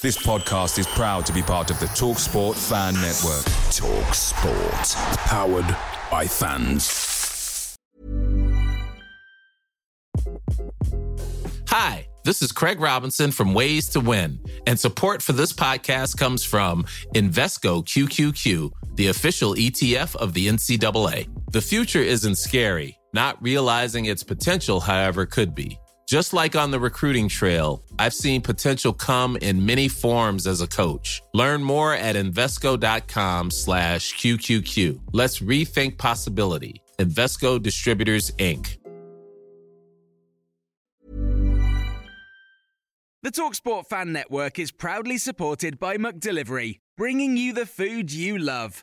This podcast is proud to be part of the TalkSport Fan Network. TalkSport, powered by fans. Hi, this is Craig Robinson from Ways to Win, and support for this podcast comes from Invesco QQQ, the official ETF of the NCAA. The future isn't scary. Not realizing its potential, however, could be. Just like on the recruiting trail, I've seen potential come in many forms as a coach. Learn more at Invesco.com slash QQQ. Let's rethink possibility. Invesco Distributors, Inc. The TalkSport Fan Network is proudly supported by McDelivery, bringing you the food you love.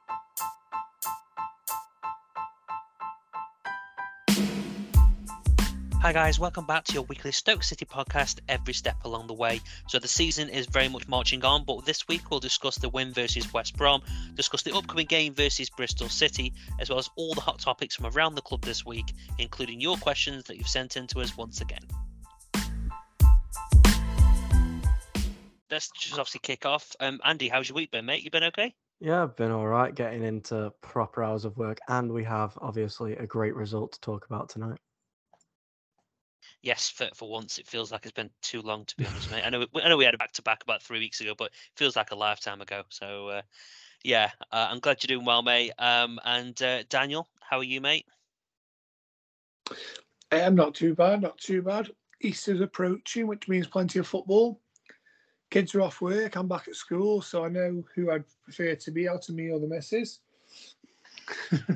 Hi guys, welcome back to your weekly Stoke City podcast, every step along the way. So the season is very much marching on, but this week we'll discuss the win versus West Brom, discuss the upcoming game versus Bristol City, as well as all the hot topics from around the club this week, including your questions that you've sent in to us once again. Let's just obviously kick off. Um, Andy, how's your week been, mate? You been okay? Yeah, I've been all right getting into proper hours of work, and we have obviously a great result to talk about tonight yes, for, for once, it feels like it's been too long to be honest, mate. I know I know we had a back to back about three weeks ago, but it feels like a lifetime ago. So uh, yeah, uh, I'm glad you're doing well, mate. Um, and uh, Daniel, how are you, mate? I am not too bad, not too bad. Easter's approaching, which means plenty of football. Kids are off work. I'm back at school, so I know who I'd prefer to be out of me or the missus.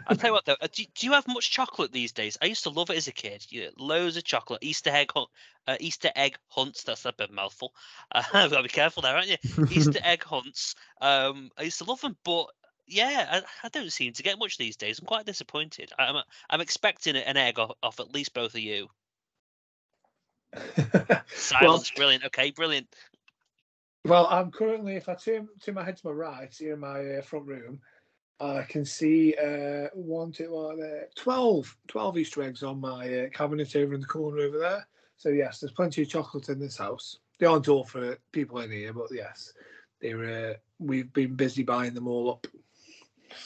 I'll tell you what though, uh, do, do, you have much chocolate these days? I used to love it as a kid. You loads of chocolate, Easter egg, uh, Easter egg hunts. That's a bit mouthful. Uh, I've got to be careful there, aren't you? Easter egg hunts. Um, I used to love them, but yeah, I, I, don't seem to get much these days. I'm quite disappointed. I'm I'm expecting an egg off, off at least both of you. Silence, well, brilliant. Okay, brilliant. Well, I'm currently, if I turn, turn my head to my right here in my uh, front room, I can see uh, one, two, one, uh, 12, 12 Easter eggs on my uh, cabinet over in the corner over there. So yes, there's plenty of chocolate in this house. They aren't all for people in here, but yes, they're. Uh, we've been busy buying them all up.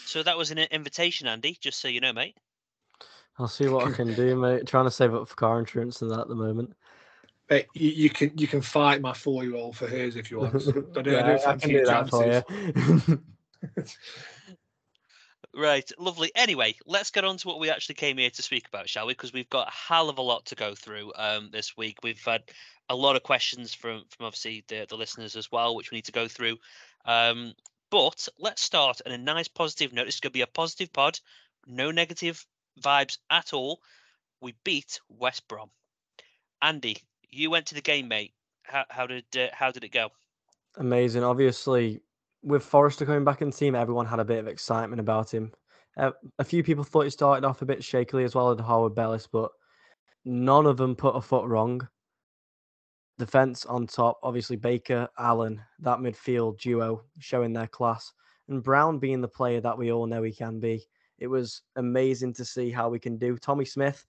So that was an invitation, Andy. Just so you know, mate. I'll see what I can do, mate. Trying to save up for car insurance and that at the moment. Mate, you, you can you can fight my four year old for hers if you want. I don't, yeah, I don't I can do that for you. Right, lovely. Anyway, let's get on to what we actually came here to speak about, shall we? Because we've got a hell of a lot to go through um, this week. We've had a lot of questions from from obviously the, the listeners as well, which we need to go through. Um, but let's start on a nice positive note. This is going to be a positive pod, no negative vibes at all. We beat West Brom. Andy, you went to the game, mate. How, how did uh, how did it go? Amazing. Obviously, with Forrester coming back in the team, everyone had a bit of excitement about him. Uh, a few people thought he started off a bit shakily as well as Harwood Bellis, but none of them put a foot wrong. Defense on top, obviously Baker, Allen, that midfield duo showing their class, and Brown being the player that we all know he can be. It was amazing to see how we can do. Tommy Smith,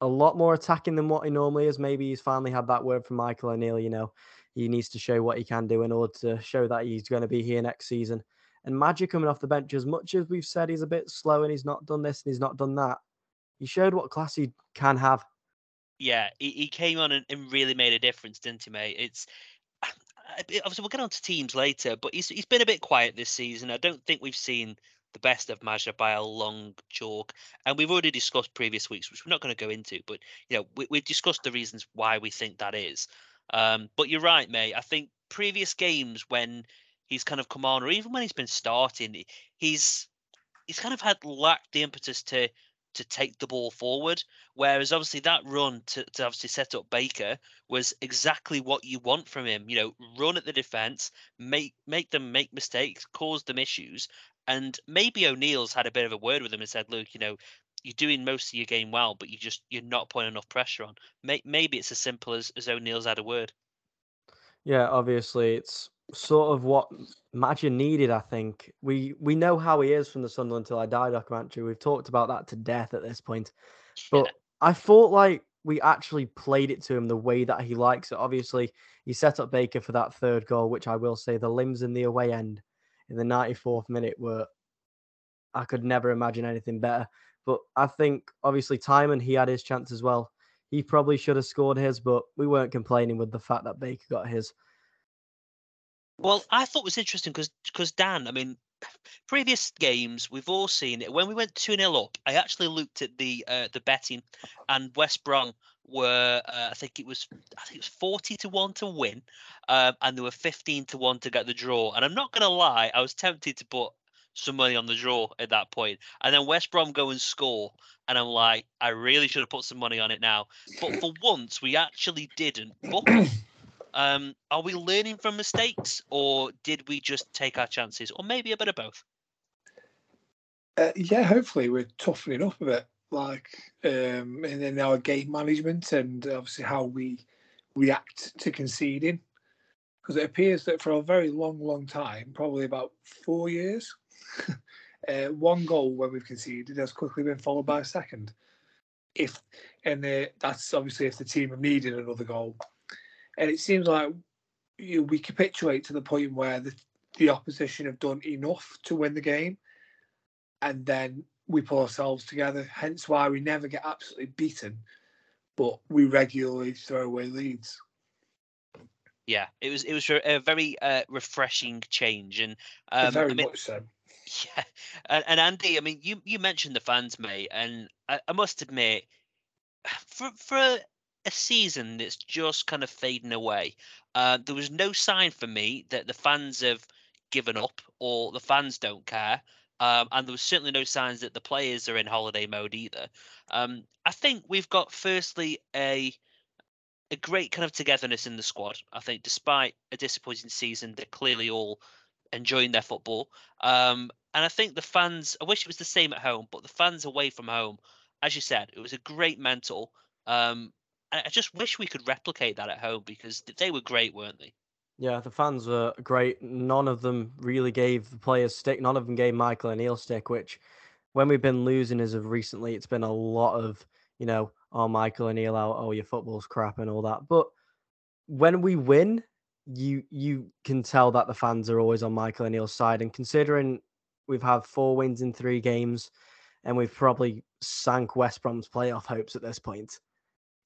a lot more attacking than what he normally is. Maybe he's finally had that word from Michael O'Neill, you know, he needs to show what he can do in order to show that he's going to be here next season. And Maja coming off the bench, as much as we've said he's a bit slow and he's not done this and he's not done that, he showed what class he can have. Yeah, he, he came on and, and really made a difference, didn't he, mate? It's obviously we'll get on to teams later, but he's he's been a bit quiet this season. I don't think we've seen the best of Maja by a long chalk, and we've already discussed previous weeks, which we're not going to go into. But you know, we, we've discussed the reasons why we think that is. Um, but you're right, mate. I think previous games when he's kind of come on, or even when he's been starting, he's he's kind of had lacked the impetus to to take the ball forward. Whereas obviously that run to, to obviously set up Baker was exactly what you want from him. You know, run at the defense, make make them make mistakes, cause them issues. And maybe O'Neill's had a bit of a word with him and said, look, you know, you're doing most of your game well, but you just you're not putting enough pressure on. Maybe it's as simple as, as O'Neill's had a word. Yeah, obviously it's sort of what Maja needed. I think we we know how he is from the Sunderland Till I Die documentary. We've talked about that to death at this point, but yeah. I thought like we actually played it to him the way that he likes it. Obviously, he set up Baker for that third goal, which I will say the limbs in the away end in the 94th minute were I could never imagine anything better. But I think obviously Tymon he had his chance as well. He probably should have scored his, but we weren't complaining with the fact that Baker got his. Well, I thought it was interesting because because Dan, I mean, previous games we've all seen it. When we went two 0 up, I actually looked at the uh, the betting, and West Brom were uh, I think it was I think it was forty to one to win, um, and there were fifteen to one to get the draw. And I'm not gonna lie, I was tempted to put some money on the draw at that point. And then West Brom go and score. And I'm like, I really should have put some money on it now. But for once, we actually didn't. But um, are we learning from mistakes or did we just take our chances? Or maybe a bit of both? Uh, yeah, hopefully we're toughening up a bit, like um, our game management and obviously how we react to conceding because it appears that for a very long, long time, probably about four years, uh, one goal when we've conceded has quickly been followed by a second. If and that's obviously if the team have needed another goal, and it seems like you know, we capitulate to the point where the the opposition have done enough to win the game, and then we pull ourselves together. Hence why we never get absolutely beaten, but we regularly throw away leads. Yeah, it was it was a very uh, refreshing change, and um, very I mean, much so. Yeah, and, and Andy, I mean, you you mentioned the fans, mate, and I, I must admit, for for a, season that's just kind of fading away, uh, there was no sign for me that the fans have given up or the fans don't care. Um, and there was certainly no signs that the players are in holiday mode either. Um, I think we've got firstly a a great kind of togetherness in the squad. I think despite a disappointing season, they're clearly all enjoying their football. Um, and I think the fans, I wish it was the same at home, but the fans away from home, as you said, it was a great mental. Um, and I just wish we could replicate that at home because they were great, weren't they? Yeah, the fans were great. None of them really gave the players stick. None of them gave Michael O'Neill stick, which when we've been losing as of recently, it's been a lot of, you know, oh, Michael O'Neill out, oh, your football's crap and all that. But when we win, you you can tell that the fans are always on Michael O'Neill's side. And considering we've had four wins in three games, and we've probably sank West Brom's playoff hopes at this point,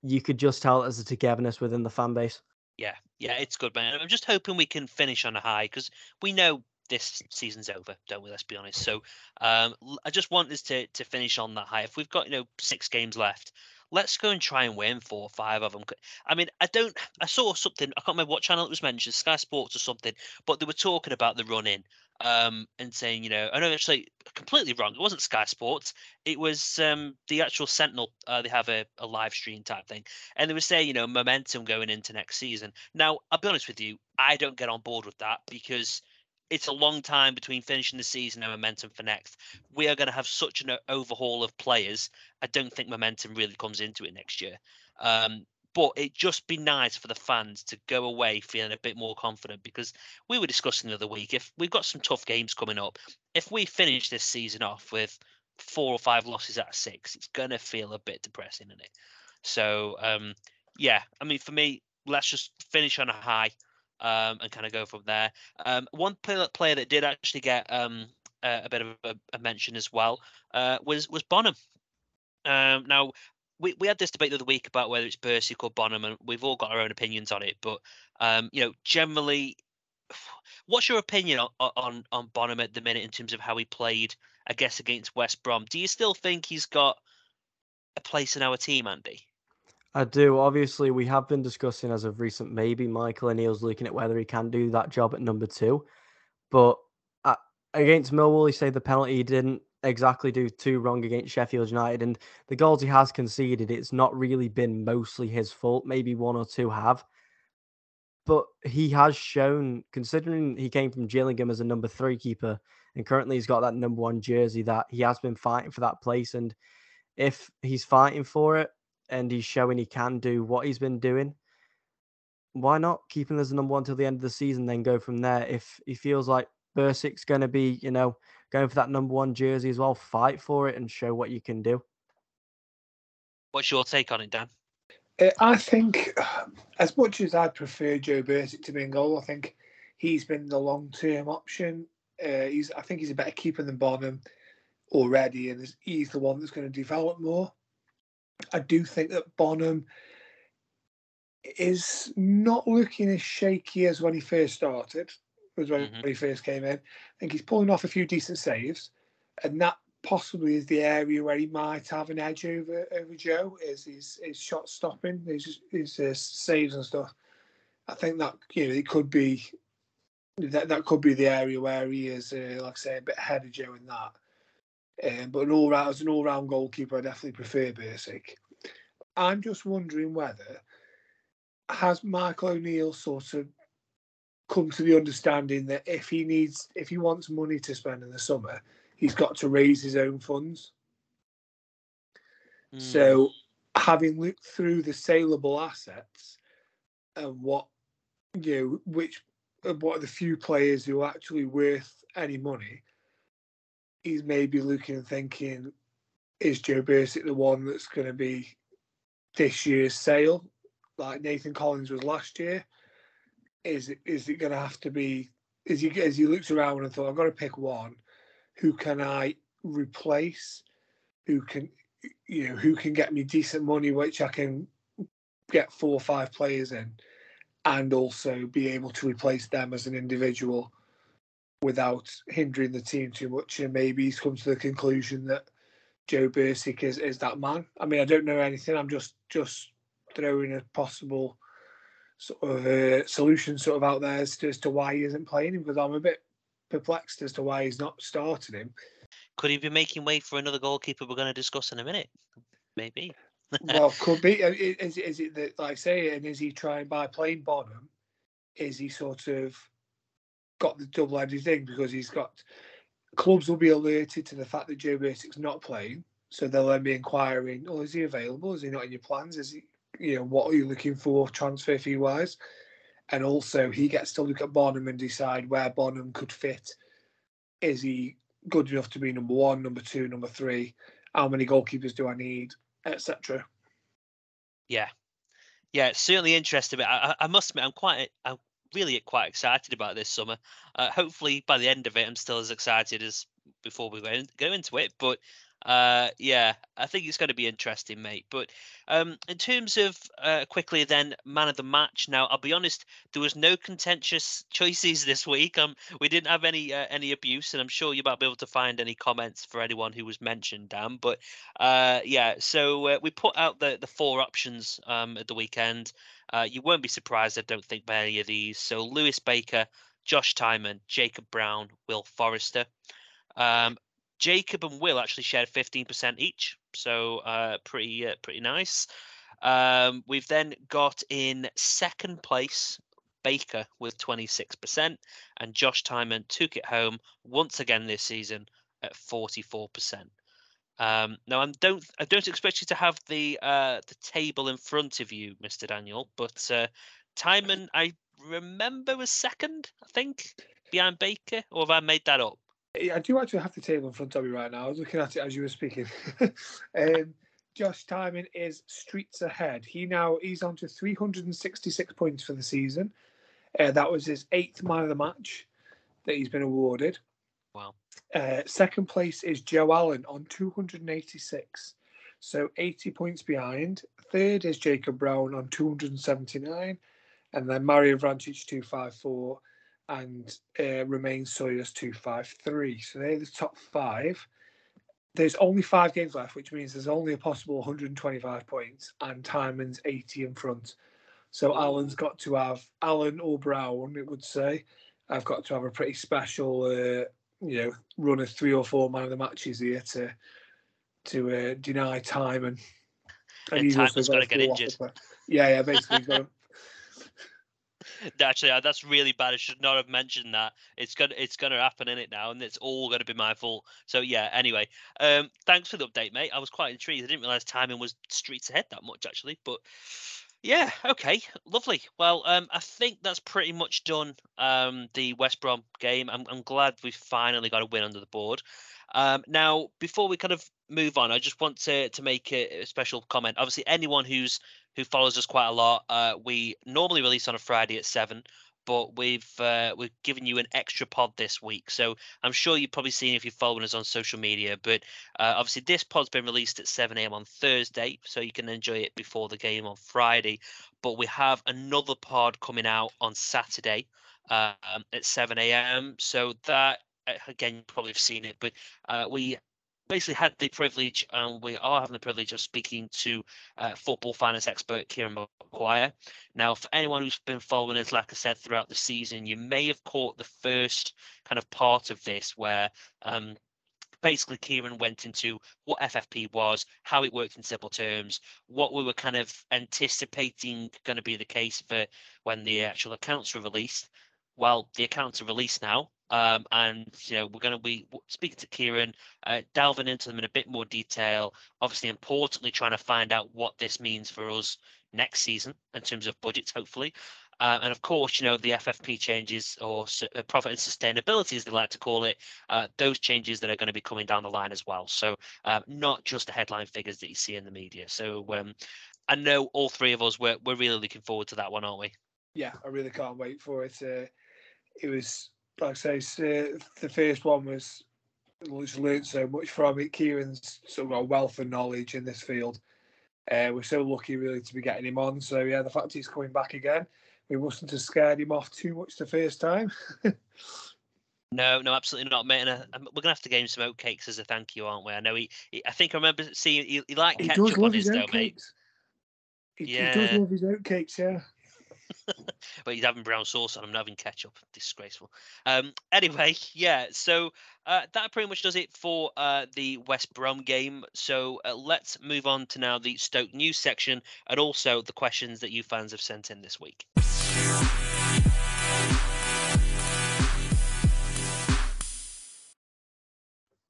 you could just tell there's a togetherness within the fan base. Yeah, yeah, it's good, man. I'm just hoping we can finish on a high because we know this season's over, don't we? Let's be honest. So, um, I just want us to to finish on that high. If we've got you know six games left, let's go and try and win four or five of them. I mean, I don't. I saw something. I can't remember what channel it was mentioned, Sky Sports or something, but they were talking about the run in um, and saying, you know, I know actually completely wrong. It wasn't Sky Sports. It was um, the actual Sentinel. Uh, they have a, a live stream type thing, and they were saying, you know, momentum going into next season. Now, I'll be honest with you, I don't get on board with that because it's a long time between finishing the season and momentum for next. We are going to have such an overhaul of players. I don't think momentum really comes into it next year. Um, but it just be nice for the fans to go away feeling a bit more confident because we were discussing the other week if we've got some tough games coming up. If we finish this season off with four or five losses out of six, it's going to feel a bit depressing, isn't it? So, um, yeah, I mean, for me, let's just finish on a high um, and kind of go from there. Um, one player, that did actually get um, a, a, bit of a, a, mention as well uh, was was Bonham. Um, now we, we had this debate the other week about whether it's Bursik or Bonham, and we've all got our own opinions on it. But um, you know, generally, what's your opinion on, on on Bonham at the minute in terms of how he played? I guess against West Brom. Do you still think he's got a place in our team, Andy? I do. Obviously, we have been discussing as of recent. Maybe Michael O'Neill's looking at whether he can do that job at number two. But uh, against Millwall, he saved the penalty. He didn't. exactly do two wrong against Sheffield United. And the goals he has conceded, it's not really been mostly his fault. Maybe one or two have. But he has shown, considering he came from Gillingham as a number three keeper, and currently he's got that number one jersey, that he has been fighting for that place. And if he's fighting for it and he's showing he can do what he's been doing, why not keep him as the number one till the end of the season, then go from there? If he feels like Bursik's going to be, you know, going for that number one jersey as well, fight for it and show what you can do. What's your take on it, Dan? Uh, I think, as much as I prefer Joe Bursik to be in goal, I think he's been the long term option. Uh, he's, I think he's a better keeper than Bonham already, and he's the one that's going to develop more. I do think that Bonham is not looking as shaky as when he first started, was when, mm-hmm. he first came in. I think he's pulling off a few decent saves, and that possibly is the area where he might have an edge over over Joe is his, his shot stopping, his his uh, saves and stuff. I think that you know it could be that that could be the area where he is, uh, like I say, a bit ahead of Joe in that. Um, but an all round as an all round goalkeeper, I definitely prefer Bursik. I'm just wondering whether has Michael O'Neill sort of come to the understanding that if he needs, if he wants money to spend in the summer, he's got to raise his own funds. Mm. So, having looked through the saleable assets and what you know, which what are the few players who are actually worth any money, he's maybe looking and thinking, is Joe Bursik the one that's going to be this year's sale like Nathan Collins was last year? Is it is it going to have to be? Is he as he looks around and thought, I've got to pick one. Who can I replace? Who can you know who can get me decent money, which I can get four or five players in, and also be able to replace them as an individual without hindering the team too much. And maybe he's come to the conclusion that Joe Bursik is, is that man. I mean, I don't know anything. I'm just just throwing a possible sort of uh, solution sort of out there as to, as to why he isn't playing him because I'm a bit perplexed as to why he's not starting him. Could he be making way for another goalkeeper we're going to discuss in a minute? Maybe. well, could be. Uh, is, is it that, like I say, and is he trying by playing Bonham? Is he sort of got the double-headed thing because he's got clubs will be alerted to the fact that Joe Bursik's not playing, so they'll then be inquiring, "Oh, is he available? Is he not in your plans? Is he you know, what are you looking for transfer fee wise? And also, he gets to look at Bonham and decide where Bonham could fit. Is he good enough to be number one, number two, number three? How many goalkeepers do I need, etc. Yeah, yeah, it's certainly interesting. But I, I must admit, I'm quite, I'm really quite excited about this summer. Uh, hopefully, by the end of it, I'm still as excited as before we go, go into it. But uh, yeah, I think it's going to be interesting, mate. But um, in terms of uh, quickly, then man of the match. Now, I'll be honest, there was no contentious choices this week. Um, we didn't have any uh, any abuse, and I'm sure you might be able to find any comments for anyone who was mentioned, Dan. But uh, yeah, so uh, we put out the the four options um at the weekend. Uh, you won't be surprised, I don't think, by any of these. So Lewis Baker, Josh Tymon, Jacob Brown, Will Forrester. Um, Jacob and Will actually shared 15% each, so uh, pretty uh, pretty nice. Um, we've then got in second place Baker with 26%, and Josh Tymon took it home once again this season at 44%. Um, now, I don't I don't expect you to have the uh, the table in front of you, Mr. Daniel, but uh, Tymon I remember was second, I think, behind Baker, or have I made that up? I do actually have the table in front of me right now. I was looking at it as you were speaking. um, Josh Tymon is streets ahead. He now he's on to 366 points for the season. Uh, that was his eighth man of the match that he's been awarded. Wow. Uh, second place is Joe Allen on 286, so 80 points behind. Third is Jacob Brown on 279, and then Mario Vrancic 254 and uh, Romain Sawyer's 253. So they're the top five. There's only five games left, which means there's only a possible 125 points, and Tymon's 80 in front. So Allen's got to have Alan or Brown, it would say. I've got to have a pretty special uh, you know, running three or four man of the matches here to to uh, deny time and. And he's Time also has got gotta get injured. Yeah, yeah, basically. he's got Actually, uh, that's really bad. I should not have mentioned that. It's gonna it's gonna happen in it now, and it's all gonna be my fault. So yeah. Anyway, um, thanks for the update, mate. I was quite intrigued. I didn't realize Tymon was streets ahead that much actually, but yeah, okay, lovely. Well, um, I think that's pretty much done. Um, the West Brom game. I'm I'm glad we finally got a win under the board. Um, now, before we kind of move on, I just want to to make a, a special comment. Obviously, anyone who's who follows us quite a lot, uh, we normally release on a Friday at seven, but we've uh, we've given you an extra pod this week. So I'm sure you've probably seen if you're following us on social media. But uh, obviously, this pod's been released at 7 a.m. on Thursday, so you can enjoy it before the game on Friday. But we have another pod coming out on Saturday um, at 7 a.m. So that uh, again, you probably have seen it, but uh, we basically had the privilege, and we are having the privilege of speaking to uh, football finance expert Kieran Maguire. Now, for anyone who's been following us, like I said, throughout the season, you may have caught the first kind of part of this where um, basically Kieran went into what FFP was, how it worked in simple terms, what we were kind of anticipating going to be the case for when the actual accounts were released. Well, the accounts are released now, um, and you know we're going to be speaking to Kieran, uh, delving into them in a bit more detail. Obviously, importantly, trying to find out what this means for us next season in terms of budgets, hopefully. Uh, and of course, you know the FFP changes or s- uh, profit and sustainability, as they like to call it, uh, those changes that are going to be coming down the line as well. So uh, not just the headline figures that you see in the media. So um, I know all three of us we're we're really looking forward to that one, aren't we? yeah, I really can't wait for it. Uh, it was, like I say, uh, the first one was just learned so much from it. Kieran's sort of a wealth of knowledge in this field. Uh, we're so lucky, really, to be getting him on. So yeah, the fact he's coming back again, we mustn't have scared him off too much the first time. No, no, absolutely not, mate. And uh, we're gonna have to give him some oatcakes as a thank you, aren't we? I know he. he I think I remember seeing he, he liked he ketchup on his his though, mate. oatcakes. He, he does love his oatcakes, yeah. But he's having brown sauce him, not having ketchup. Disgraceful. Um. Anyway, yeah. So uh, that pretty much does it for uh, the West Brom game. So uh, let's move on to now the Stoke news section and also the questions that you fans have sent in this week.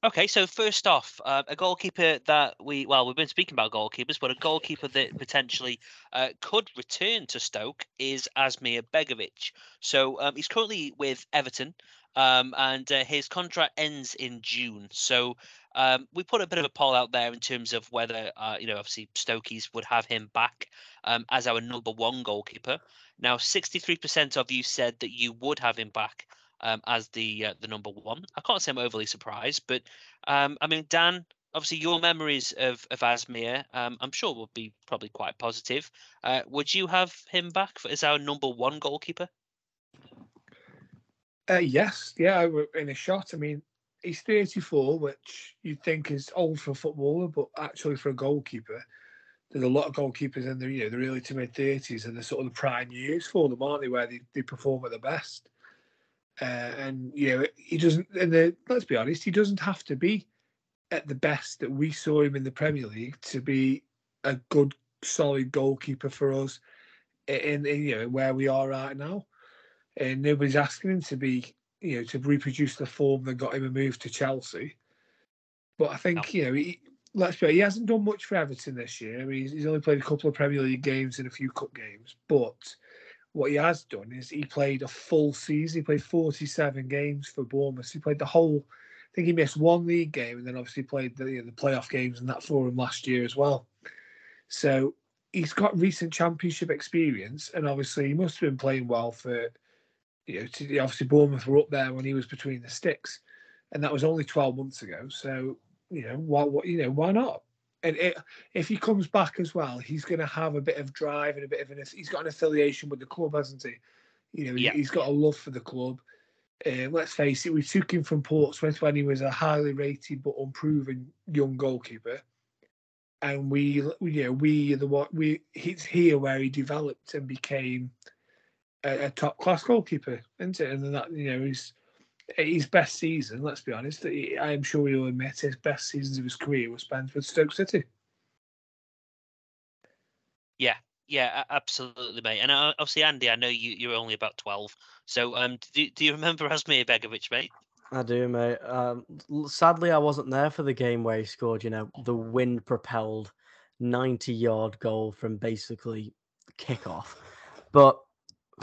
Okay, so first off, uh, a goalkeeper that we well, we've been speaking about goalkeepers, but a goalkeeper that potentially uh, could return to Stoke is Asmir Begovic. So um, he's currently with Everton, um, and uh, his contract ends in June. So um, we put a bit of a poll out there in terms of whether uh, you know obviously Stokies would have him back um, as our number one goalkeeper. Now, sixty-three percent of you said that you would have him back um, as the uh, the number one. I can't say I'm overly surprised, but um, I mean, Dan, obviously your memories of of Asmir, um, I'm sure will be probably quite positive. Uh, would you have him back for, as our number one goalkeeper? Uh, yes, yeah, in a shot. I mean, he's 34, which you'd think is old for a footballer, but actually for a goalkeeper, there's a lot of goalkeepers in the you know the early to mid 30s and the sort of the prime years for them, aren't they? Where they, they perform at the best. Uh, and you know he doesn't. And the, let's be honest, he doesn't have to be at the best that we saw him in the Premier League to be a good, solid goalkeeper for us. In, in you know where we are right now and nobody's asking him to be, you know, to reproduce the form that got him a move to Chelsea. But I think, you know, he, let's be, he hasn't done much for Everton this year. I mean, he's, he's only played a couple of Premier League games and a few cup games. But what he has done is he played a full season. He played 47 games for Bournemouth. He played the whole. I think he missed one league game and then obviously played the, you know, the playoff games and that for him last year as well. So he's got recent championship experience, and obviously he must have been playing well for you know, to, obviously Bournemouth were up there when he was between the sticks, and that was only 12 months ago. So, you know, why, what, you know, why not? And it, if he comes back as well, he's going to have a bit of drive and a bit of an. He's got an affiliation with the club, hasn't he? You know, Yeah. he's got a love for the club. Uh, let's face it, we took him from Portsmouth when he was a highly rated but unproven young goalkeeper, and we, we you know, we the what we it's here where he developed and became a, a top class goalkeeper, isn't it? And then that you know he's his best season. Let's be honest. He, I am sure he'll admit his best seasons of his career were spent with Stoke City. Yeah, yeah, absolutely, mate. And uh, obviously, Andy, I know you you're only about twelve. So, um, do, do you remember Asmir Begovic, mate? I do, mate. Um, sadly, I wasn't there for the game where he scored. You know, the wind-propelled ninety-yard goal from basically kickoff. But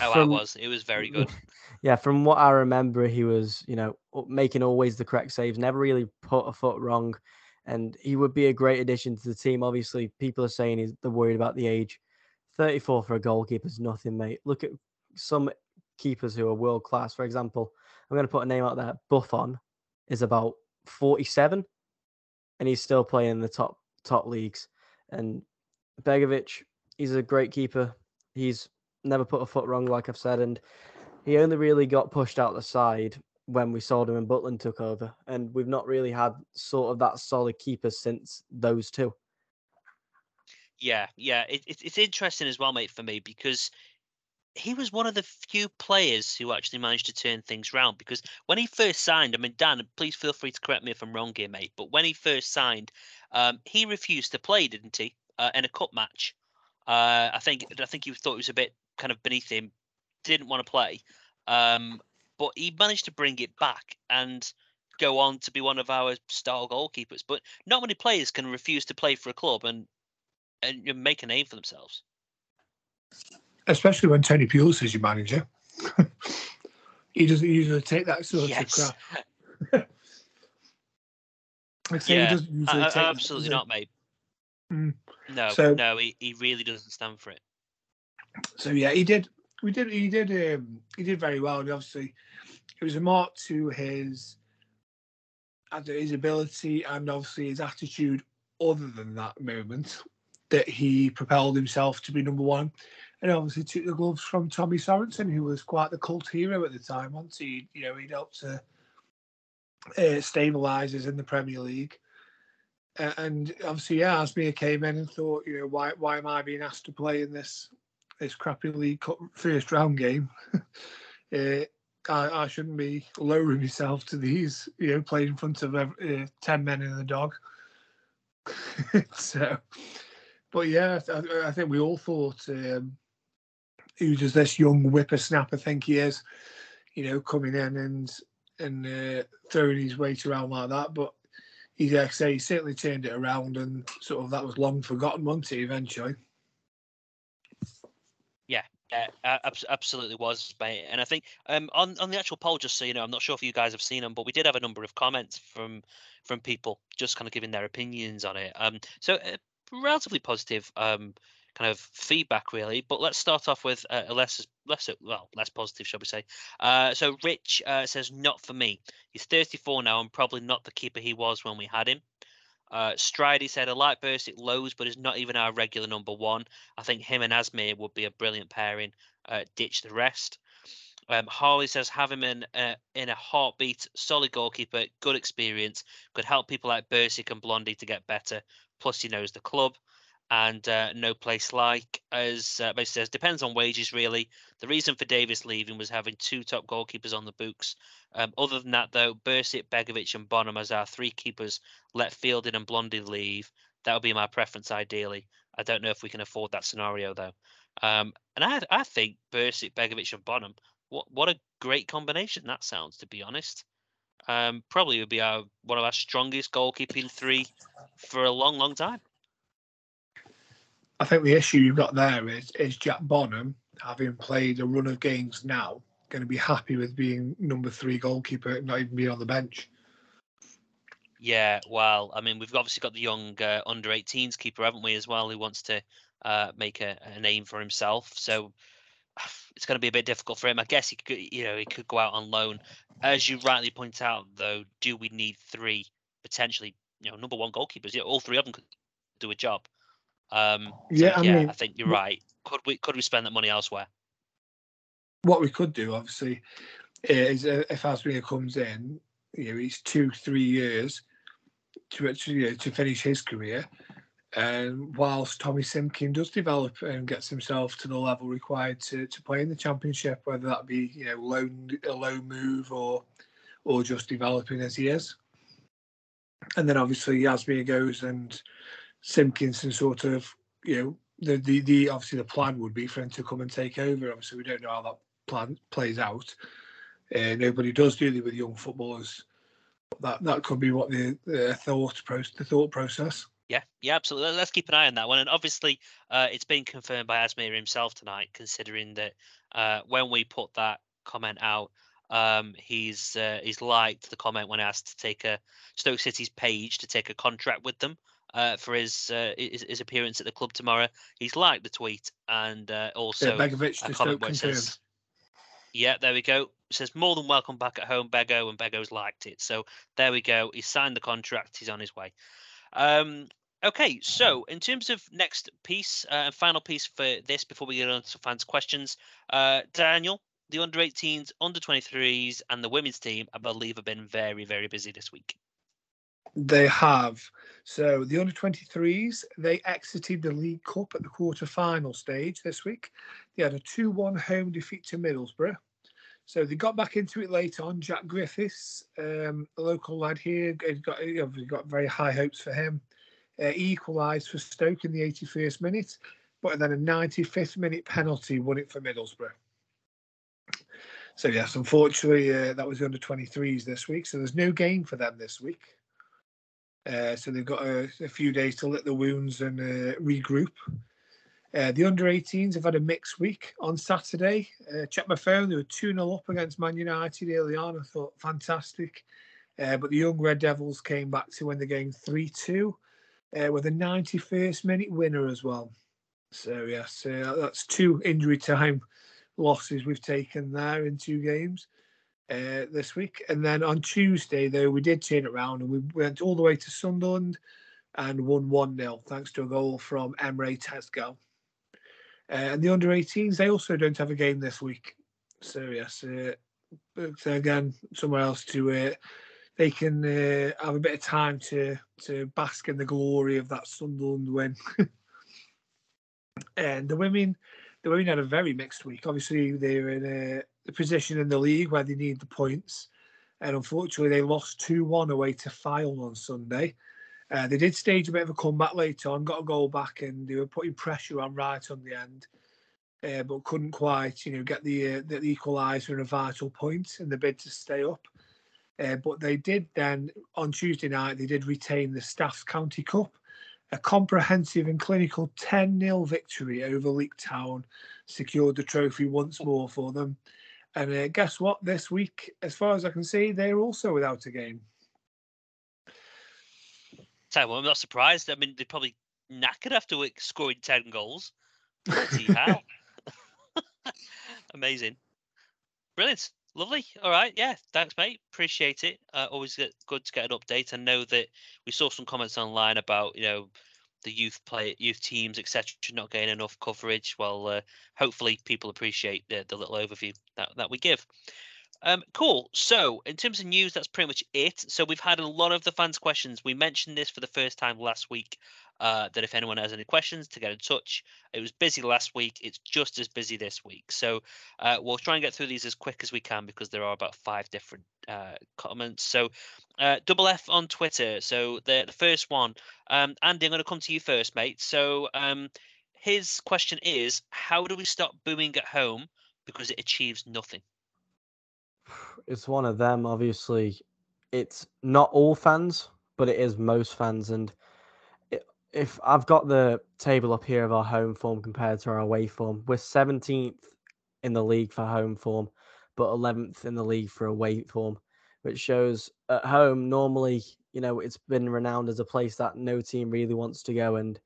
oh, from, I was. It was very good. Yeah, from what I remember, he was, you know, making always the correct saves, never really put a foot wrong, and he would be a great addition to the team. Obviously, people are saying he's they're worried about the age. Thirty-four for a goalkeeper is nothing, mate. Look at some keepers who are world class. For example, I'm going to put a name out there. Buffon is about 47, and he's still playing in the top top leagues. And Begovic, he's a great keeper. He's never put a foot wrong, like I've said, and he only really got pushed out the side when we sold him and Butland took over, and we've not really had sort of that solid keeper since those two. Yeah, yeah, it, it, it's interesting as well, mate, for me because he was one of the few players who actually managed to turn things around. Because when he first signed, I mean, Dan, please feel free to correct me if I'm wrong here, mate. But when he first signed, um, he refused to play, didn't he, uh, in a cup match? Uh, I think I think he thought it was a bit kind of beneath him, didn't want to play, um, but he managed to bring it back and go on to be one of our star goalkeepers. But not many players can refuse to play for a club and and make a name for themselves. Especially when Tony Pulis is your manager. he doesn't usually take that sort yes. of crap. I say yeah, he doesn't usually I, take absolutely that, not, mate. Mm. No, so, no, he, he really doesn't stand for it. So yeah, he did. We did. He did. Um, he did very well. And obviously, it was a mark to his his ability and obviously his attitude. Other than that moment, that he propelled himself to be number one, and obviously took the gloves from Tommy Sorensen, who was quite the cult hero at the time. Once he, you know, he'd helped to uh, stabilise us in the Premier League and obviously, yeah, Asmir came in and thought, you know, why why am I being asked to play in this this crappy league first round game? uh, I, I shouldn't be lowering myself to these, you know, playing in front of uh, ten men and a dog. so, but yeah, I, I, think we all thought um, he was just this young whippersnapper. I think he is, you know, coming in and and uh, throwing his weight around like that. But he, like I say, he certainly turned it around, and sort of that was long forgotten, wasn't it? Eventually. Yeah, absolutely was, mate. And I think um, on on the actual poll, just so you know, I'm not sure if you guys have seen them, but we did have a number of comments from from people just kind of giving their opinions on it. Um, so uh, relatively positive. Um, kind of feedback really. But let's start off with uh, a less less well less positive, shall we say? Uh, so Rich uh, says not for me. He's 34 now and probably not the keeper he was when we had him. Uh, Stridey said, a light burst Bursik lows, but is not even our regular number one. I think him and Asmir would be a brilliant pairing. Uh, ditch the rest. Um, Harley says, have him in, uh, in a heartbeat, solid goalkeeper, good experience, could help people like Bursik and Blondie to get better. Plus, he knows the club and uh, no place like. As uh, says, depends on wages really. The reason for Davies leaving was having two top goalkeepers on the books. Um, other than that, though, Bursik, Begovic, and Bonham as our three keepers let Fielding and Blondy leave. That would be my preference ideally. I don't know if we can afford that scenario though. Um, and I, I think Bursik, Begovic, and Bonham. What what a great combination that sounds. To be honest, um, probably would be our one of our strongest goalkeeping three for a long, long time. I think the issue you've got there is is Jack Bonham having played a run of games now going to be happy with being number three goalkeeper, not even being on the bench. Yeah, well, I mean, we've obviously got the young uh, under 18s keeper, haven't we, as well, who wants to uh, make a, a, name for himself. So it's going to be a bit difficult for him. I guess he could, you know, he could go out on loan. As you rightly point out, though, do we need three potentially, you know, number one goalkeepers? Yeah, all three of them could do a job. Um, yeah, so, I yeah, mean, I think you're right. Could we could we spend that money elsewhere? What we could do, obviously, is uh, if Asmir comes in, you know, he's two, three years to you know, to finish his career, and whilst Tommy Simkin does develop and gets himself to the level required to, to play in the championship, whether that be you know loan a low move or or just developing as he is. And then obviously Asmir goes and Simpkinson sort of, you know, the, the, the obviously the plan would be for him to come and take over. Obviously, we don't know how that plan plays out. Uh, nobody does do it with young footballers. That that could be what the, the thought process, the thought process. Yeah, yeah, absolutely. Let's keep an eye on that one. And obviously, uh, it's been confirmed by Asmir himself tonight, considering that uh, when we put that comment out, um, he's uh, he's liked the comment when asked to take a Stoke City's page to take a contract with them uh, for his, uh, his, his appearance at the club tomorrow. He's liked the tweet and uh, also yeah, Begovic a comment where says, "Yeah, there we go." It says more than welcome back at home, Bego, and Bego's liked it. So there we go. He's signed the contract. He's on his way. Um, Okay, so in terms of next piece uh, and final piece for this, before we get on to fans' questions, uh, Daniel, the under 18s, under 23s, and the women's team, I believe, have been very, very busy this week. They have. So the under 23s, they exited the League Cup at the quarter final stage this week. They had a 2 1 home defeat to Middlesbrough. So they got back into it later on. Jack Griffiths, um, a local lad here, got, got very high hopes for him uh, equalised for Stoke in the 81st minute, but then a 95th minute penalty won it for Middlesbrough. So yes, unfortunately, uh, that was the under 23s this week. So there's no game for them this week. Uh, so they've got a, a, few days to lick the wounds and uh, regroup. Uh, the under 18s have had a mixed week on Saturday. Uh, checked my phone, they were 2 0 up against Man United early on. I thought fantastic. Uh, but the young Red Devils came back to win the game 3 2 uh, with a 91st minute winner as well. So, yes, that's two injury time losses we've taken there in two games uh, this week. And then on Tuesday, though, we did turn it around and we went all the way to Sunderland and won 1 0 thanks to a goal from Emre Tezgel. Uh, and the under 18s, they also don't have a game this week. So, yes, uh, but again, somewhere else to uh, they can uh, have a bit of time to to bask in the glory of that Sunderland win. and the women, the women had a very mixed week. Obviously, they're in a, a position in the league where they need the points, and unfortunately, they lost two one away to Fylde on Sunday. Uh, they did stage a bit of a comeback later on, got a goal back, and they were putting pressure on right on the end. Uh, but couldn't quite, you know, get the uh, the equaliser and a vital point in the bid to stay up. Uh, but they did then on Tuesday night they did retain the Staffs County Cup, a comprehensive and clinical 10 0 victory over Leek Town, secured the trophy once more for them. And uh, guess what? This week, as far as I can see, they're also without a game. So I'm not surprised. I mean, they're probably knackered after scoring 10 goals. Amazing. Brilliant. Lovely. All right. Yeah. Thanks, mate. Appreciate it. Uh, always get, good to get an update. I know that we saw some comments online about you know the youth play, youth teams, etc., not getting enough coverage. Well, uh, hopefully people appreciate the, the little overview that that we give. Um, cool. So, in terms of news, that's pretty much it. So, we've had a lot of the fans' questions. We mentioned this for the first time last week uh, that if anyone has any questions, to get in touch. It was busy last week. It's just as busy this week. So, uh, we'll try and get through these as quick as we can because there are about five different uh, comments. So, uh, double F on Twitter. So, the, the first one, um, Andy, I'm going to come to you first, mate. So, um, his question is How do we stop booing at home because it achieves nothing? It's one of them. Obviously, it's not all fans, but it is most fans. And if I've got the table up here of our home form compared to our away form, we're 17th in the league for home form, but 11th in the league for away form, which shows at home normally, you know, it's been renowned as a place that no team really wants to go, and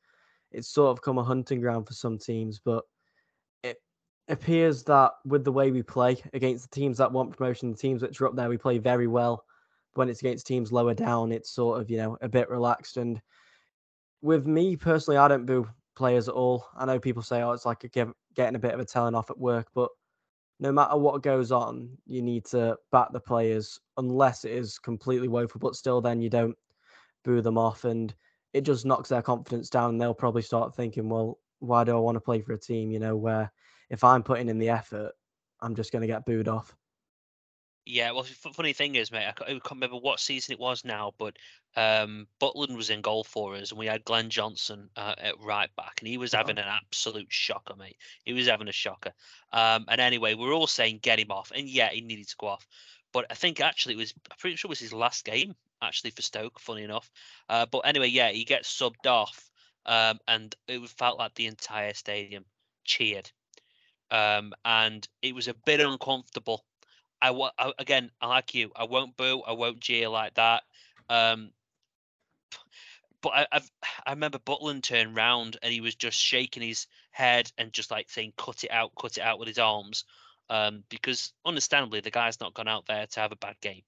it's sort of come a hunting ground for some teams, but appears that with the way we play against the teams that want promotion, the teams which are up there, we play very well. When it's against teams lower down, it's sort of, you know, a bit relaxed. And with me personally, I don't boo players at all. I know people say, oh, it's like a, getting a bit of a telling off at work, but no matter what goes on, you need to back the players unless it is completely woeful. But still, then you don't boo them off, and it just knocks their confidence down. And they'll probably start thinking, well, why do I want to play for a team? You know, where if I'm putting in the effort, I'm just going to get booed off. Yeah, well, funny thing is, mate, I ca- I can't remember what season it was now, but um, Butland was in goal for us, and we had Glenn Johnson uh, at right back, and he was having an absolute shocker, mate. He was having a shocker. Um, and anyway, we are all saying get him off, and yeah, he needed to go off. But I think actually it was, I'm pretty sure it was his last game actually for Stoke. Funny enough, uh, but anyway, yeah, he gets subbed off, um, and it felt like the entire stadium cheered, um, and it was a bit uncomfortable I, again, I like you. I won't boo. I won't jeer like that. Um, but I, I've, I remember Butland turned round and he was just shaking his head and just like saying, "Cut it out, cut it out" with his arms, um, because understandably the guy's not gone out there to have a bad game,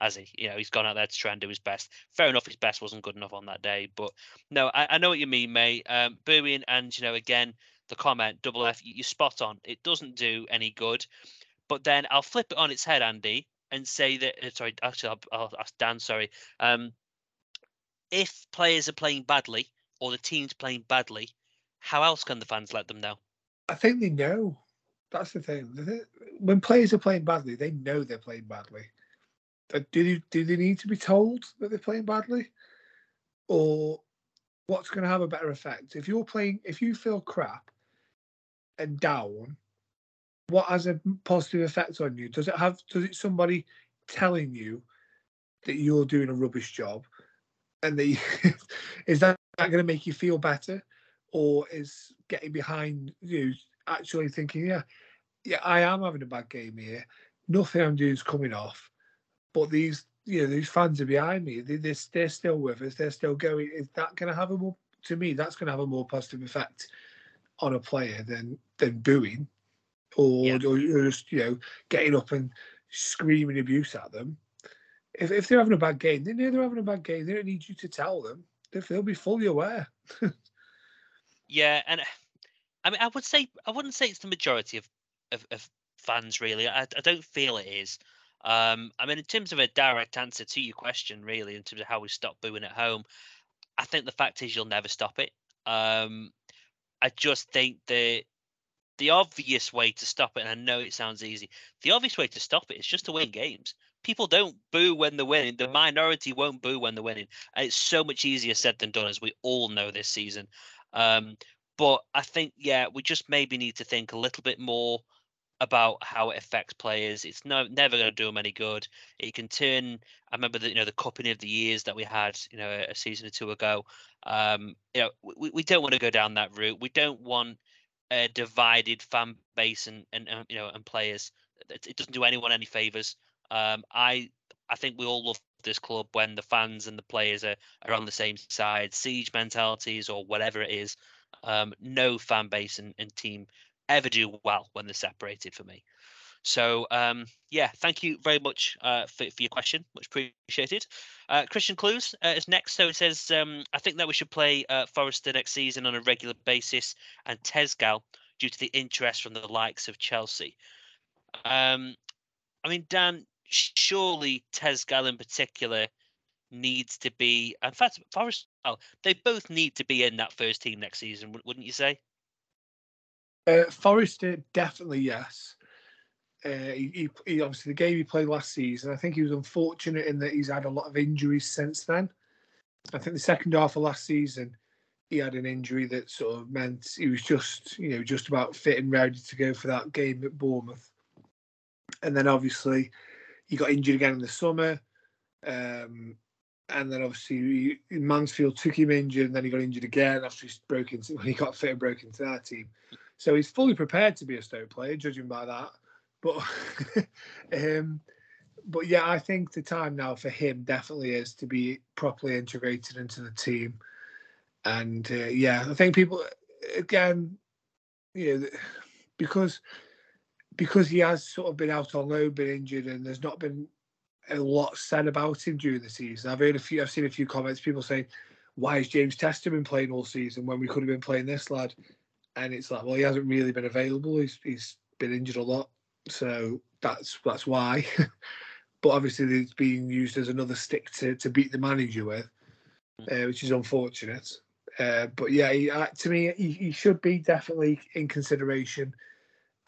has he? You know, he's gone out there to try and do his best. Fair enough, his best wasn't good enough on that day, but no, I, I know what you mean, mate. Um, booing and you know, again, the comment, double F, you're spot on. It doesn't do any good. But then I'll flip it on its head, Andy, and say that. Uh, sorry, actually, I'll, I'll ask Dan. Sorry. Um, if players are playing badly or the team's playing badly, how else can the fans let them know? I think they know. That's the thing. When players are playing badly, they know they're playing badly. Do they, do they need to be told that they're playing badly? Or what's going to have a better effect? If you're playing, if you feel crap and down, what has a positive effect on you? Does it have? Does it somebody telling you that you're doing a rubbish job, and that you, is that, that going to make you feel better, or is getting behind you actually thinking, yeah, yeah, I am having a bad game here. Nothing I'm doing is coming off, but these, you know, these fans are behind me. They, they're, they're still with us. They're still going. Is that going to have a more? To me, that's going to have a more positive effect on a player than than booing or, yeah. or just you know getting up and screaming abuse at them. If, if they're having a bad game, they know they're having a bad game. They don't need you to tell them. They'll be fully aware. yeah, and I mean, I would say I wouldn't say it's the majority of of, of fans really. I, I don't feel it is. Um, I mean, in terms of a direct answer to your question, really, in terms of how we stop booing at home, I think the fact is you'll never stop it. Um, I just think that the obvious way to stop it, and I know it sounds easy, the obvious way to stop it is just to win games. People don't boo when they're winning. The minority won't boo when they're winning. And it's so much easier said than done, as we all know this season. Um, but I think, yeah, we just maybe need to think a little bit more about how it affects players. It's no never going to do them any good. It can turn. I remember the you know the cupping of the years that we had, you know, a season or two ago. Um, you know, we, we don't want to go down that route. We don't want a divided fan base and, and, and you know and players. It, it, doesn't do anyone any favors. Um, I I think we all love this club when the fans and the players are, are on the same side. Siege mentalities or whatever it is, um, no fan base and, and team ever do well when they're separated for me. So um, yeah, thank you very much uh, for, for your question, much appreciated. Uh, Christian Clues uh, is next. So it says, um, I think that we should play uh, Forrester next season on a regular basis, and Tezgel due to the interest from the likes of Chelsea. Um, I mean, Dan, surely Tezgel in particular needs to be. In fact, Forest, oh, they both need to be in that first team next season, wouldn't you say? Uh, Forrester, definitely yes. Uh, he, he, obviously the game he played last season. I think he was unfortunate in that he's had a lot of injuries since then. I think the second half of last season, he had an injury that sort of meant he was just you know just about fit and ready to go for that game at Bournemouth. And then obviously he got injured again in the summer. Um, and then obviously Mansfield took him injured, and then he got injured again after he broke into when he got fit and broke into their team. So he's fully prepared to be a Stoke player, judging by that. But um, but yeah, I think the time now for him definitely is to be properly integrated into the team. And uh, yeah, I think people again, you know, because because he has sort of been out on loan, been injured, and there's not been a lot said about him during the season. I've heard a few, I've seen a few comments, people saying, "Why is James Chester been playing all season when we could have been playing this lad?" And it's like, well, he hasn't really been available. He's he's been injured a lot. So that's that's why. but obviously, it's being used as another stick to, to beat the manager with, uh, which is unfortunate. Uh, but yeah, he, uh, to me, he, he, should be definitely in consideration.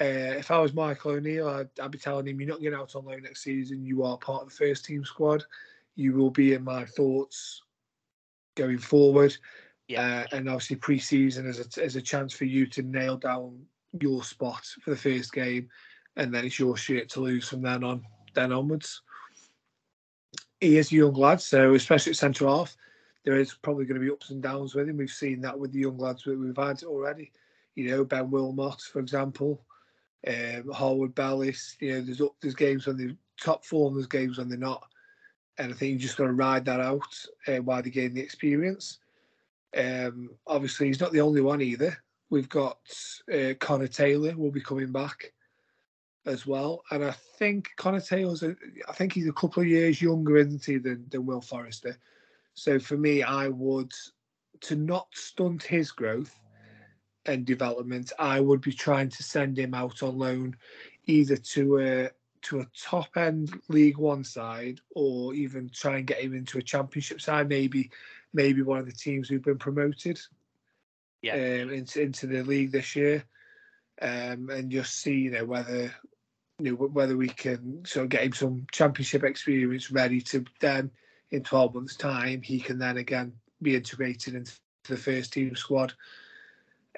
Uh, if I was Michael O'Neill, I'd, I'd be telling him, "You're not getting out on loan next season. You are part of the first team squad. You will be in my thoughts going forward. Yeah. Uh, and obviously, pre-season is a, is a chance for you to nail down your spot for the first game, and then it's your shit to lose from then on, then onwards. He is a young lad, so especially at centre half, there is probably going to be ups and downs with him. We've seen that with the young lads that we've had already. You know, Ben Wilmot, for example, um, Harwood Bellis. You know, there's there's games when they're top form, there's games when they're not, and I think you just got to ride that out uh, while they gain the experience. Um, obviously, he's not the only one either. We've got uh, Connor Taylor will be coming back as well, and I think Connor Taylor's a, I think he's a couple of years younger, isn't he, than than Will Forrester. So for me, I would to not stunt his growth and development. I would be trying to send him out on loan, either to a to a top end League One side, or even try and get him into a Championship side. Maybe maybe one of the teams who've been promoted Yeah. um, into into the league this year, um, and just see you know whether you know whether we can sort of get him some championship experience ready to then in 12 months time he can then again be integrated into the first team squad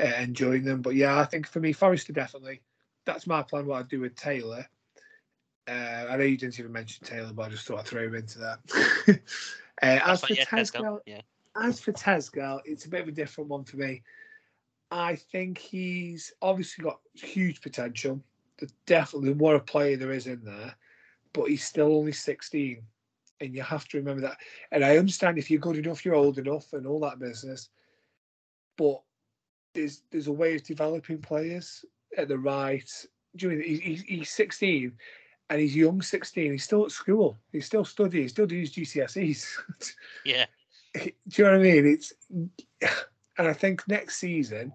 uh, and join them. But yeah, I think for me Forrester definitely that's my plan. What I'd do with Taylor. Uh, I know you didn't even mention Taylor, but I just thought I'd throw him into that. uh, as for yeah, Tesco, Tesco, Yeah. as for Tezgel, it's a bit of a different one for me. I think he's obviously got huge potential. There's definitely what a player there is in there, but he's still only 16. And you have to remember that. And I understand if you're good enough, you're old enough and all that business. But there's there's a way of developing players at the right. Do you he's, he's 16 and he's young 16. He's still at school. He's still studying. He's still doing his GCSEs. Yeah. do you know what I mean? It's and I think next season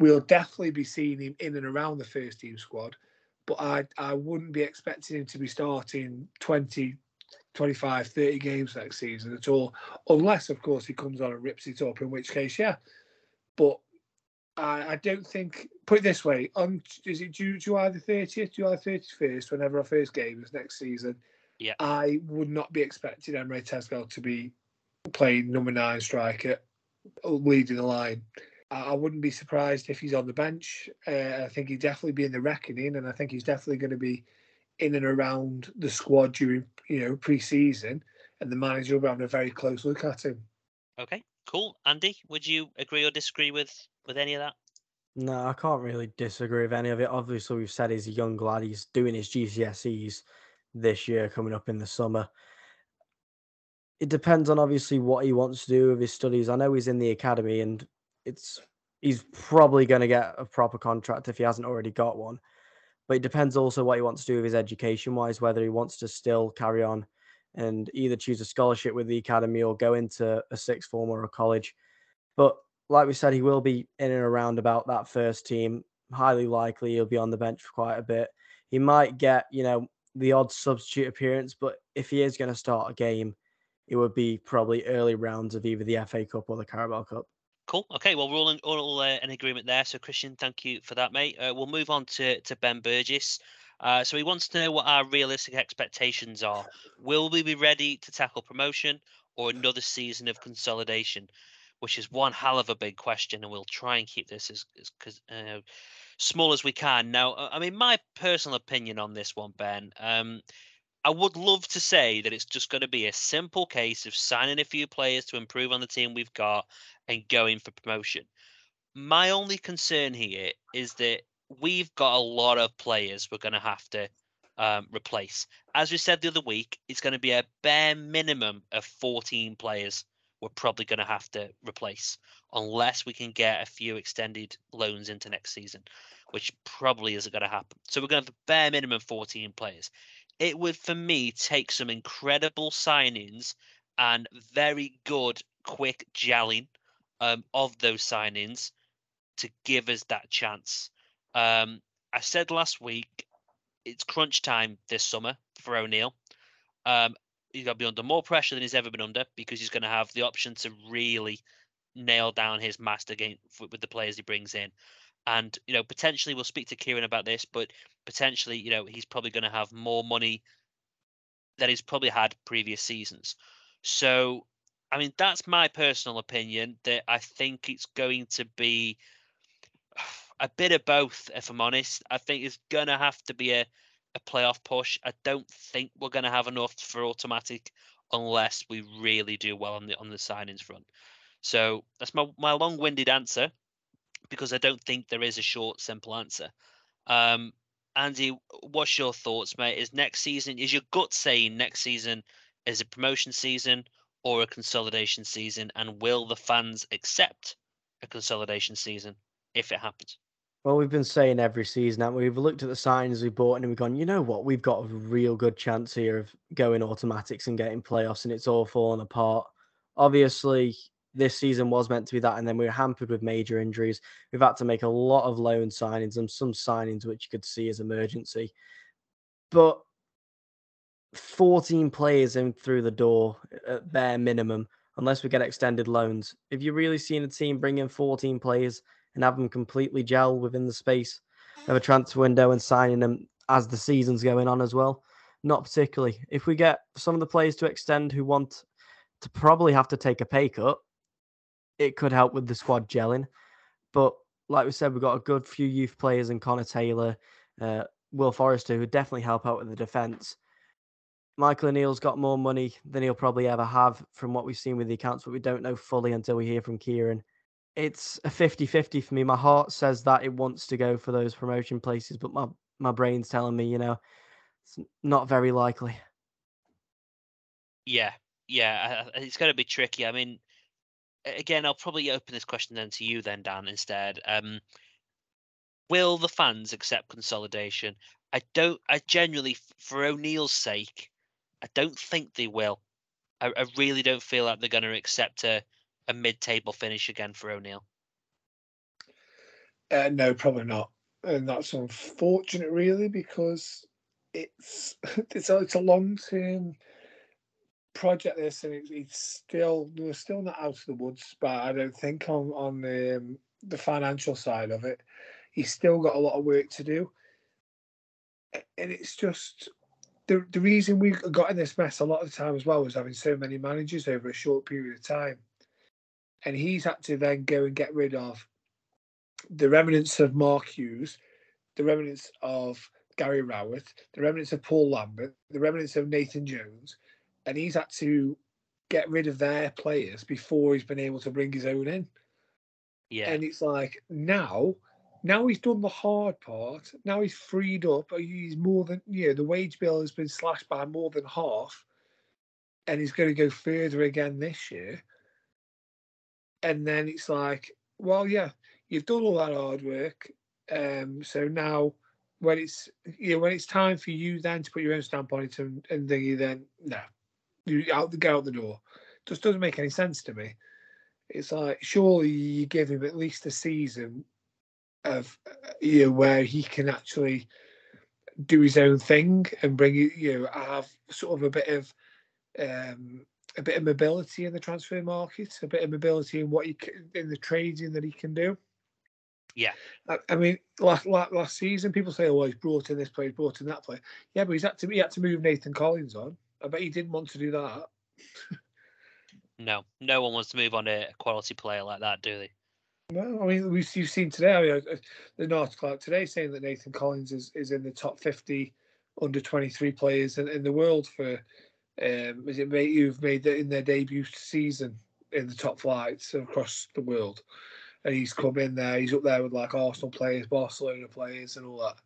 we'll definitely be seeing him in and around the first team squad. But I I wouldn't be expecting him to be starting 20, 25, 30 games next season at all. Unless of course he comes on and rips it up, in which case, yeah. But I, I don't think put it this way, on is it Ju- July the 30th, July 31st, whenever our first game is next season. Yeah. I would not be expecting Emre Tezgel to be playing number nine striker, leading the line. I I wouldn't be surprised if he's on the bench. Uh, I think he'd definitely be in the reckoning, and I think he's definitely going to be in and around the squad during you know pre-season, and the manager will be having a very close look at him. Okay. Cool. Andy, would you agree or disagree with with any of that? No, I can't really disagree with any of it. Obviously, we've said he's a young lad. He's doing his GCSEs this year, coming up in the summer. It depends on obviously what he wants to do with his studies. I know he's in the academy, and it's he's probably going to get a proper contract if he hasn't already got one. But it depends also what he wants to do with his education wise, whether he wants to still carry on and either choose a scholarship with the academy or go into a sixth form or a college. But like we said, he will be in and around about that first team. Highly likely he'll be on the bench for quite a bit. He might get, you know, the odd substitute appearance, but if he is going to start a game, it would be probably early rounds of either the FA Cup or the Carabao Cup. Cool. Okay. Well, we're all in, all uh, in agreement there. So, Christian, thank you for that, mate. Uh, we'll move on to to Ben Burgess. Uh, so he wants to know what our realistic expectations are. Will we be ready to tackle promotion or another season of consolidation? Which is one hell of a big question, and we'll try and keep this as, as uh, small as we can. Now, uh, I mean, my personal opinion on this one, Ben. Um, I would love to say that it's just going to be a simple case of signing a few players to improve on the team we've got and going for promotion. My only concern here is that we've got a lot of players we're going to have to um, replace. As we said the other week, it's going to be a bare minimum of 14 players we're probably going to have to replace unless we can get a few extended loans into next season, which probably isn't going to happen. So we're going to have a bare minimum 14 players it would for me take some incredible signings and very good quick gelling um, of those signings to give us that chance. Um, I said last week it's crunch time this summer for O'Neill. Um, he's going to be under more pressure than he's ever been under because he's going to have the option to really nail down his master game with the players he brings in. And you know, potentially we'll speak to Kieran about this, but potentially, you know, he's probably going to have more money than he's probably had previous seasons. So, I mean, that's my personal opinion. That I think it's going to be a bit of both. If I'm honest, I think it's going to have to be a a playoff push. I don't think we're going to have enough for automatic unless we really do well on the on the signings front. So that's my my long-winded answer because I don't think there is a short, simple answer. Um, Andy, what's your thoughts, mate? Is next season is your gut saying next season is a promotion season or a consolidation season, and will the fans accept a consolidation season if it happens? Well, we've been saying every season that we've looked at the signings we've bought and we've gone, you know what, we've got a real good chance here of going automatics and getting playoffs, and it's all falling apart. Obviously, this season was meant to be that, and then we were hampered with major injuries. We've had to make a lot of loan signings and some signings which you could see as emergency. But 14 players in through the door at bare minimum, unless we get extended loans. If you're really seeing a team bring in 14 players and have them completely gel within the space of a transfer window and signing them as the season's going on as well, not particularly. If we get some of the players to extend who want to probably have to take a pay cut, it could help with the squad gelling. But like we said, we've got a good few youth players in Connor Taylor, uh, Will Forrester, who definitely help out with the defence. Michael O'Neill's got more money than he'll probably ever have from what we've seen with the accounts, but we don't know fully until we hear from Kieran. It's a 50 50 for me. My heart says that it wants to go for those promotion places, but my, my brain's telling me, you know, it's not very likely. Yeah, yeah, it's going to be tricky. I mean, again, I'll probably open this question then to you, then Dan, instead. Um, will the fans accept consolidation? I don't. I genuinely, for O'Neill's sake, I don't think they will. I, I really don't feel like they're going to accept a, a mid-table finish again for O'Neill. Uh, no, probably not, and that's unfortunate, really, because it's it's a, it's a long-term project this, and it, it's still we're still not out of the woods. But I don't think on on the um, the financial side of it, he's still got a lot of work to do. And it's just the the reason we got in this mess a lot of the time as well was having so many managers over a short period of time, and he's had to then go and get rid of the remnants of Mark Hughes, the remnants of Gary Rowett, the remnants of Paul Lambert, the remnants of Nathan Jones, and he's had to get rid of their players before he's been able to bring his own in. Yeah. And it's like now, now he's done the hard part. Now he's freed up. He's more than you know, the wage bill has been slashed by more than half. And he's going to go further again this year. And then it's like, well, yeah, you've done all that hard work. Um, so now when it's you know, when it's time for you then to put your own stamp on it and, and then you then no, you out the go out the door. Just doesn't make any sense to me. It's like surely you give him at least a season of you know where he can actually do his own thing and bring you you know have sort of a bit of um a bit of mobility in the transfer market, a bit of mobility in what he can, in the trading that he can do. Yeah, I, I mean, last, last last season, people say, "Oh, he's brought in this player, he's brought in that player." Yeah, but he's had to he had to move Nathan Collins on. I bet he didn't want to do that. no, no one wants to move on a quality player like that, do they? No, I mean we've you've seen today. I mean, there's an article out today saying that Nathan Collins is, is in the top 50 under 23 players in, in the world for um, is it made who've made in their debut season in the top flights across the world, and he's come in there. He's up there with like Arsenal players, Barcelona players, and all that.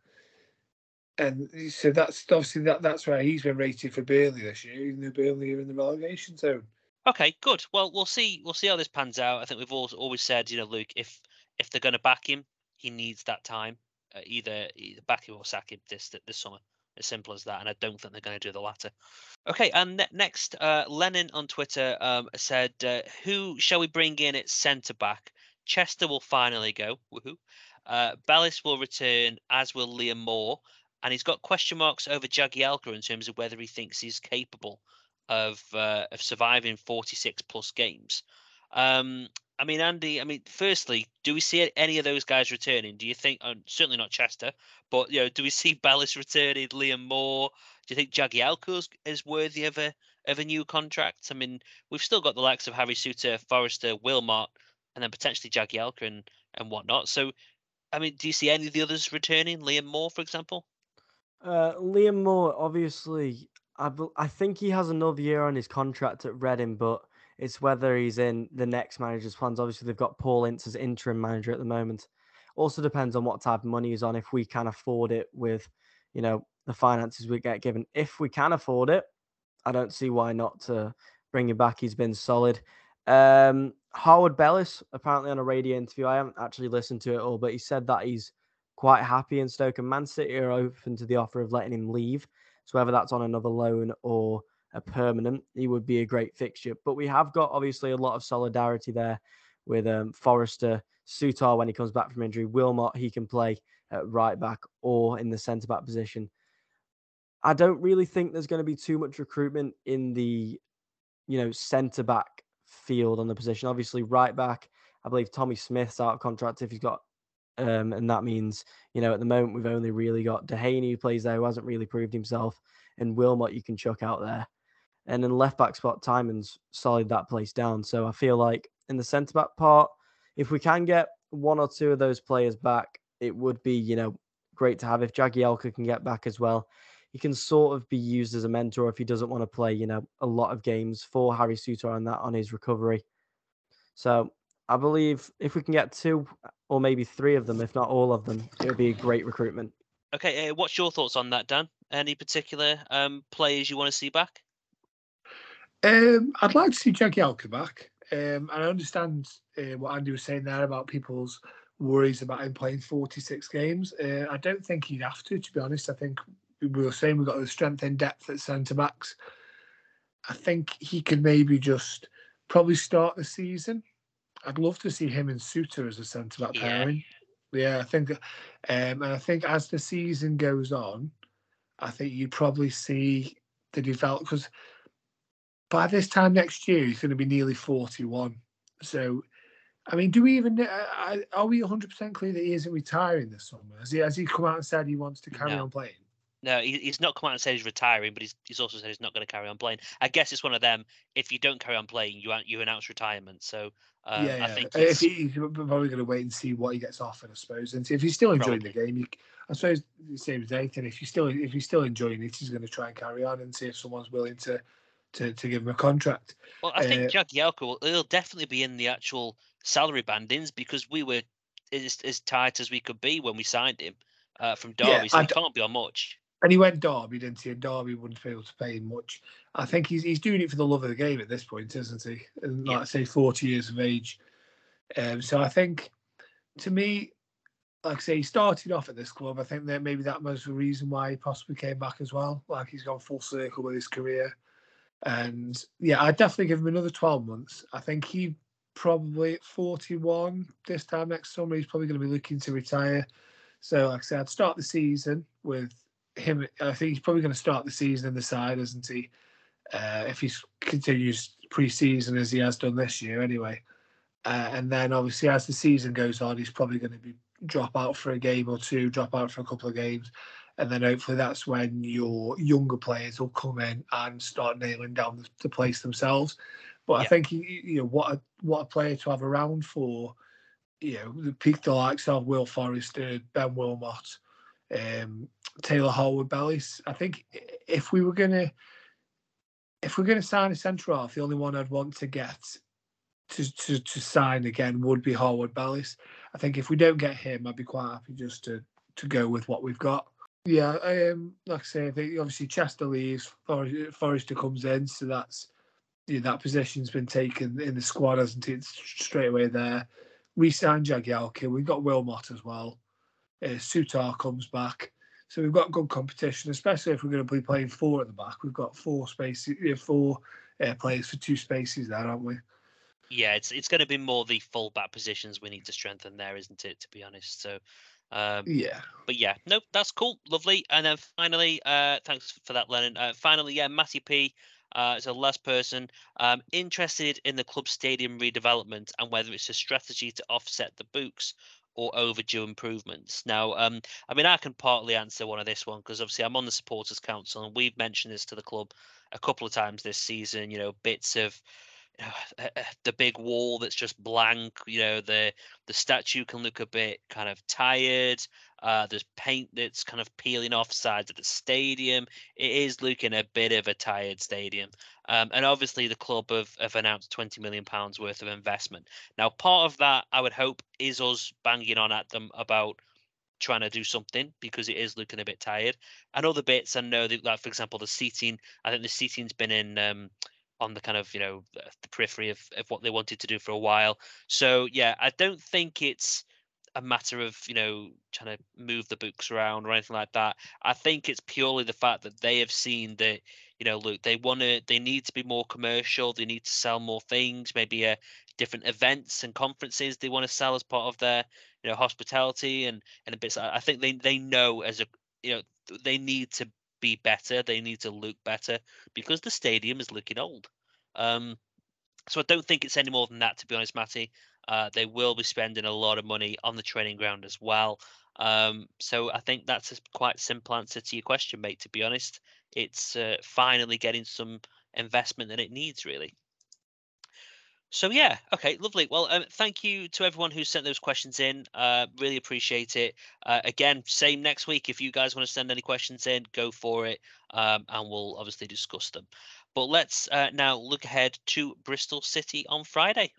And so that's obviously that that's where he's been rated for Burnley this year, even though Burnley are in the relegation zone. Okay, good. Well, we'll see. We'll see how this pans out. I think we've always always said, you know, Luke, if if they're going to back him, he needs that time. Uh, either either back him or sack him this this summer. As simple as that. And I don't think they're going to do the latter. Okay, and ne- next, uh, Lennon on Twitter um, said, uh, "Who shall we bring in at centre back? Chester will finally go. Woohoo! Uh, Bellis will return, as will Liam Moore, and he's got question marks over Jagielka in terms of whether he thinks he's capable of uh, of surviving 46 plus games. Um, I mean, Andy. I mean, firstly, do we see any of those guys returning? Do you think? Uh, certainly not Chester, but you know, do we see Bellis returning? Liam Moore. Do you think Jagielka is worthy of a of a new contract? I mean, we've still got the likes of Harry Souttar, Forrester, Wilmot, and then potentially Jagielka and and whatnot. So, I mean, do you see any of the others returning? Liam Moore, for example. Uh, Liam Moore, obviously, I I think he has another year on his contract at Reading, but it's whether he's in the next manager's plans. Obviously, they've got Paul Ince as interim manager at the moment. Also depends on what type of money he's on. If we can afford it with, you know, the finances we get given. If we can afford it, I don't see why not to bring him back. He's been solid. Um, Harwood Bellis, apparently on a radio interview, I haven't actually listened to it all, but he said that he's quite happy in Stoke and Man City are open to the offer of letting him leave. So whether that's on another loan or a permanent, he would be a great fixture. But we have got obviously a lot of solidarity there with um, Forrester, Souttar when he comes back from injury, Wilmot, he can play at right back or in the centre back position. I don't really think there's going to be too much recruitment in the, you know, centre back field on the position. Obviously, right back, I believe Tommy Smith's out of contract if he's got, um, and that means, you know, at the moment we've only really got Dehaney who plays there who hasn't really proved himself, and Wilmot you can chuck out there. And then left back spot, Tymon's solid that place down. So I feel like in the centre back part, if we can get one or two of those players back, it would be, you know, great to have. If Jagielka can get back as well, he can sort of be used as a mentor if he doesn't want to play, you know, a lot of games for Harry Souttar on that on his recovery. So I believe if we can get two or maybe three of them, if not all of them, it would be a great recruitment. Okay, uh, what's your thoughts on that, Dan? Any particular um, players you want to see back? Um, I'd like to see Jackie Jagielka back. Um, and I understand uh, what Andy was saying there about people's worries about him playing 46 games. Uh, I don't think he'd have to, to be honest. I think we were saying we've got the strength in depth at centre backs. I think he could maybe just probably start the season. I'd love to see him and Souttar as a centre back Yeah. pairing. Yeah, I think, um, and I think as the season goes on, I think you probably see the develop because by this time next year he's going to be nearly forty-one. So, I mean, do we even uh, are we one hundred percent clear that he isn't retiring this summer? Has he has he come out and said he wants to carry No. on playing? No, he, he's not come out and said he's retiring, but he's he's also said he's not going to carry on playing. I guess it's one of them. If you don't carry on playing, you you announce retirement. So um, yeah, yeah. I think if he, he's probably going to wait and see what he gets offered, I suppose. And if he's still enjoying the game, I suppose the same as anything. If he's still if he's still enjoying it, he's going to try and carry on and see if someone's willing to to, to give him a contract. well, I think uh, Jagielka will he'll definitely be in the actual salary bandings because we were as as tight as we could be when we signed him uh, from Yeah, Derby, so he can't be on much. And he went Derby, didn't he? And Derby wouldn't be able to pay him much. I think he's he's doing it for the love of the game at this point, isn't he? And like Yeah. I say, forty years of age. Um, so I think, to me, like I say, he started off at this club. I think that maybe that was the reason why he possibly came back as well. Like he's gone full circle with his career. And yeah, I'd definitely give him another 12 months. I think he probably at 41 this time next summer, he's probably going to be looking to retire. So, like I said, I'd start the season with him. I think he's probably going to start the season in the side, isn't he? Uh, if he continues pre-season as he has done this year, anyway. Uh, and then obviously as the season goes on, he's probably going to be drop out for a game or two, drop out for a couple of games, and then hopefully that's when your younger players will come in and start nailing down the, place themselves. But I think you, know what a what a player to have around for, you know, the peak the likes of Will Forrester, Ben Wilmot, um, Taylor Harwood Bellis. I think if we were gonna if we're gonna sign a centre half, the only one I'd want to get to, to, to sign again would be Harwood Bellis. I think if we don't get him, I'd be quite happy just to to go with what we've got. Yeah, um, like I say, I think obviously Chester leaves, Forrester, Forrester comes in, so that's know, that position's been taken in the squad, hasn't it? Straight away there. Re-sign Jagielka. We've got Wilmot as well. Uh, Souttar comes back. So we've got good competition, especially if we're going to be playing four at the back. We've got four spaces, uh, four uh, players for two spaces there, aren't we? Yeah, it's it's going to be more the full back positions we need to strengthen there, isn't it? To be honest, so. Um, Yeah. but yeah, no, that's cool, lovely. And then finally, uh, thanks for that, Lennon. Uh, finally, yeah, Matty P. Uh, is the last person um, interested in the club stadium redevelopment and whether it's a strategy to offset the books or overdue improvements. Now, um, I mean, I can partly answer one of this one because obviously I'm on the supporters council and we've mentioned this to the club a couple of times this season. You know, bits of the big wall that's just blank. You know, the the statue can look a bit kind of tired. Uh, there's paint that's kind of peeling off sides of the stadium. It is looking a bit of a tired stadium. Um, and obviously, the club have, have announced twenty million pounds worth of investment. Now, part of that, I would hope, is us banging on at them about trying to do something because it is looking a bit tired. And other bits, I know that, like for example, the seating. I think the seating's been in. Um, on the kind of you know the periphery of, of what they wanted to do for a while. So yeah, I don't think it's a matter of you know trying to move the books around or anything like that. I think it's purely the fact that they have seen that you know look they want to they need to be more commercial. They need to sell more things. Maybe a uh, different events and conferences they want to sell as part of their you know hospitality and and a bit. I think they they know as a you know they need to be better. They need to look better because the stadium is looking old. Um, so I don't think it's any more than that, to be honest, Matty. Uh, they will be spending a lot of money on the training ground as well. Um, so I think that's a quite simple answer to your question, mate. To be honest, it's uh, finally getting some investment that it needs, really. So yeah, okay, lovely. Well, um, thank you to everyone who sent those questions in. Uh, really appreciate it. Uh, again, same next week. If you guys want to send any questions in, go for it, um, and we'll obviously discuss them. But let's uh, now look ahead to Bristol City on Friday.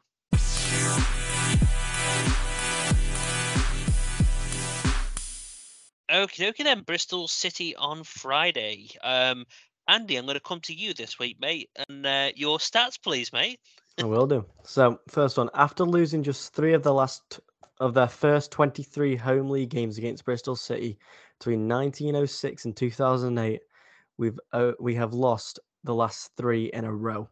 Okay, okay then. Bristol City on Friday. Um, Andy, I'm going to come to you this week, mate, and uh, your stats, please, mate. I will do. So, first one, after losing just three of the last of their first 23 home league games against Bristol City between 1906 and 2008, we've uh, we have lost the last three in a row.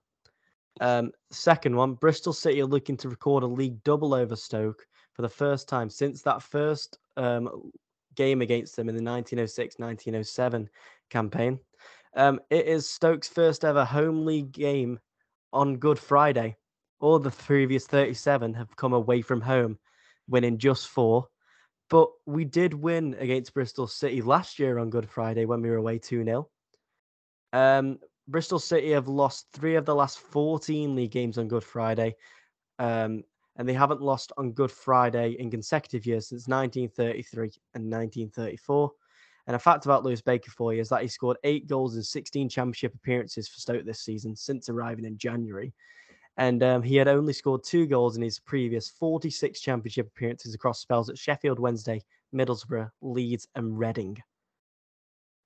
Um, second one, Bristol City are looking to record a league double over Stoke for the first time since that first um, game against them in the 1906 1907 campaign. Um, it is Stoke's first ever home league game on Good Friday. All the previous 37 have come away from home, winning just four. But we did win against Bristol City last year on Good Friday when we were away 2 0. Um, Bristol City have lost three of the last 14 league games on Good Friday. Um, and they haven't lost on Good Friday in consecutive years since 1933 and 1934. And a fact about Lewis Baker for you is that he scored eight goals in 16 championship appearances for Stoke this season since arriving in January. And um, he had only scored two goals in his previous 46 championship appearances across spells at Sheffield Wednesday, Middlesbrough, Leeds, and Reading.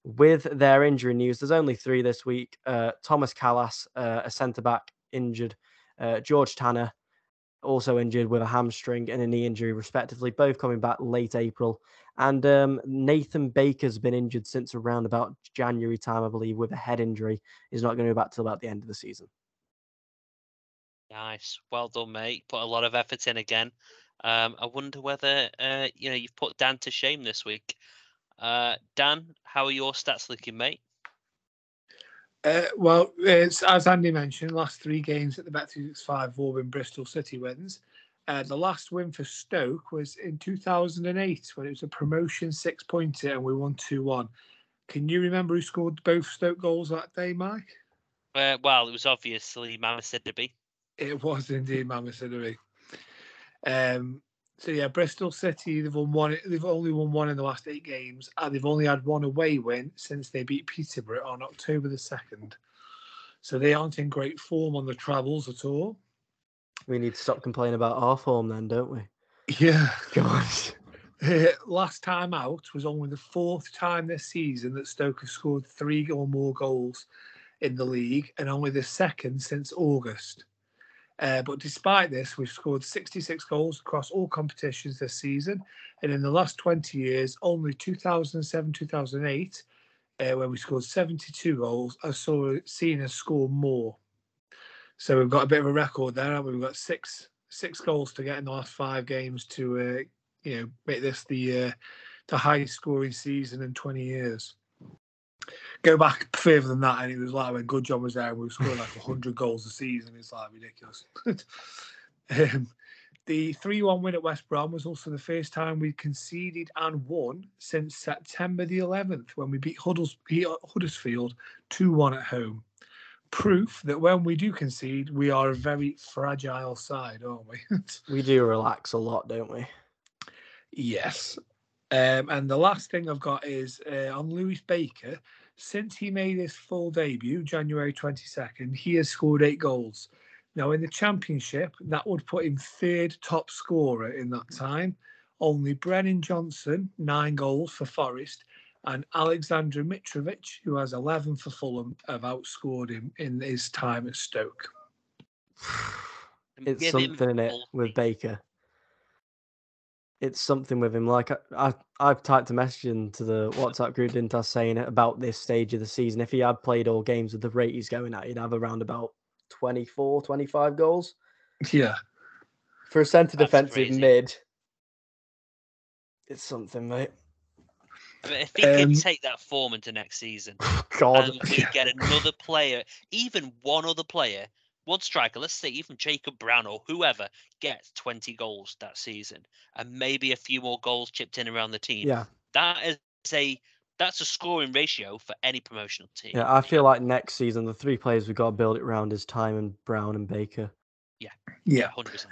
With their injury news, there's only three this week. Uh, Thomas Kalas, uh, a centre back, injured. Uh, George Tanner, also injured with a hamstring and a knee injury, respectively, both coming back late April. And um, Nathan Baker's been injured since around about January time, I believe, with a head injury. He's not going to be back till about the end of the season. Nice, well done, mate. Put a lot of effort in again. Um, I wonder whether uh, you know you've put Dan to shame this week. Uh, Dan, how are your stats looking, mate? Uh, well, it's as Andy mentioned, last three games at the Bet365 all been Bristol City wins. Uh, the last win for Stoke was in 2008 when it was a promotion six pointer and we won 2 1. Can you remember who scored both Stoke goals that day, Mike? Uh, well, it was obviously Mama Sidibe. It was indeed Mama Sidibe. Um, so yeah, Bristol City they've won one. They've only won one in the last eight games, and they've only had one away win since they beat Peterborough on October the second. So they aren't in great form on the travels at all. We need to stop complaining about our form, then, don't we? Yeah, gosh. Uh, last time out was only the fourth time this season that Stoke have scored three or more goals in the league, and only the second since August. Uh, but despite this, we've scored 66 goals across all competitions this season. And in the last 20 years, only 2007 2008, uh, when we scored 72 goals, I saw seen us score more. So we've got a bit of a record there. We've got six six goals to get in the last five games to uh, you know make this the uh, the highest scoring season in 20 years. Go back further than that, and it was like when Good John was there, and we were scoring like hundred goals a season. It's like ridiculous. um, the 3 1 win at West Brom was also the first time we conceded and won since September the 11th when we beat Huddles- Huddersfield 2 1 at home. Proof that when we do concede, we are a very fragile side, aren't we? We do relax a lot, don't we? yes. Um, and the last thing I've got is uh, on Lewis Baker. Since he made his full debut, January 22nd, he has scored eight goals. Now, in the championship, that would put him third top scorer in that time. Only Brennan Johnson, nine goals for Forest, and Alexander Mitrovic, who has 11 for Fulham, have outscored him in his time at Stoke. It's something in it with. Baker. It's something with him. Like I, I, I've typed a message into the WhatsApp group, didn't I, saying it about this stage of the season. If he had played all games with the rate he's going at, he'd have around about 24, 25 goals. Yeah. For a centre That's defensive crazy. mid, it's something, mate. I mean, if he can Um, take that form into next season, God. and we get another player, even one other player, one striker, let's say even Jacob Brown or whoever, gets 20 goals that season, and maybe a few more goals chipped in around the team. yeah. That is a that's a scoring ratio for any promotional team. Yeah, I feel like next season, the three players we've got to build it around is Tymon and Brown and Baker. Yeah. Yeah. 100%.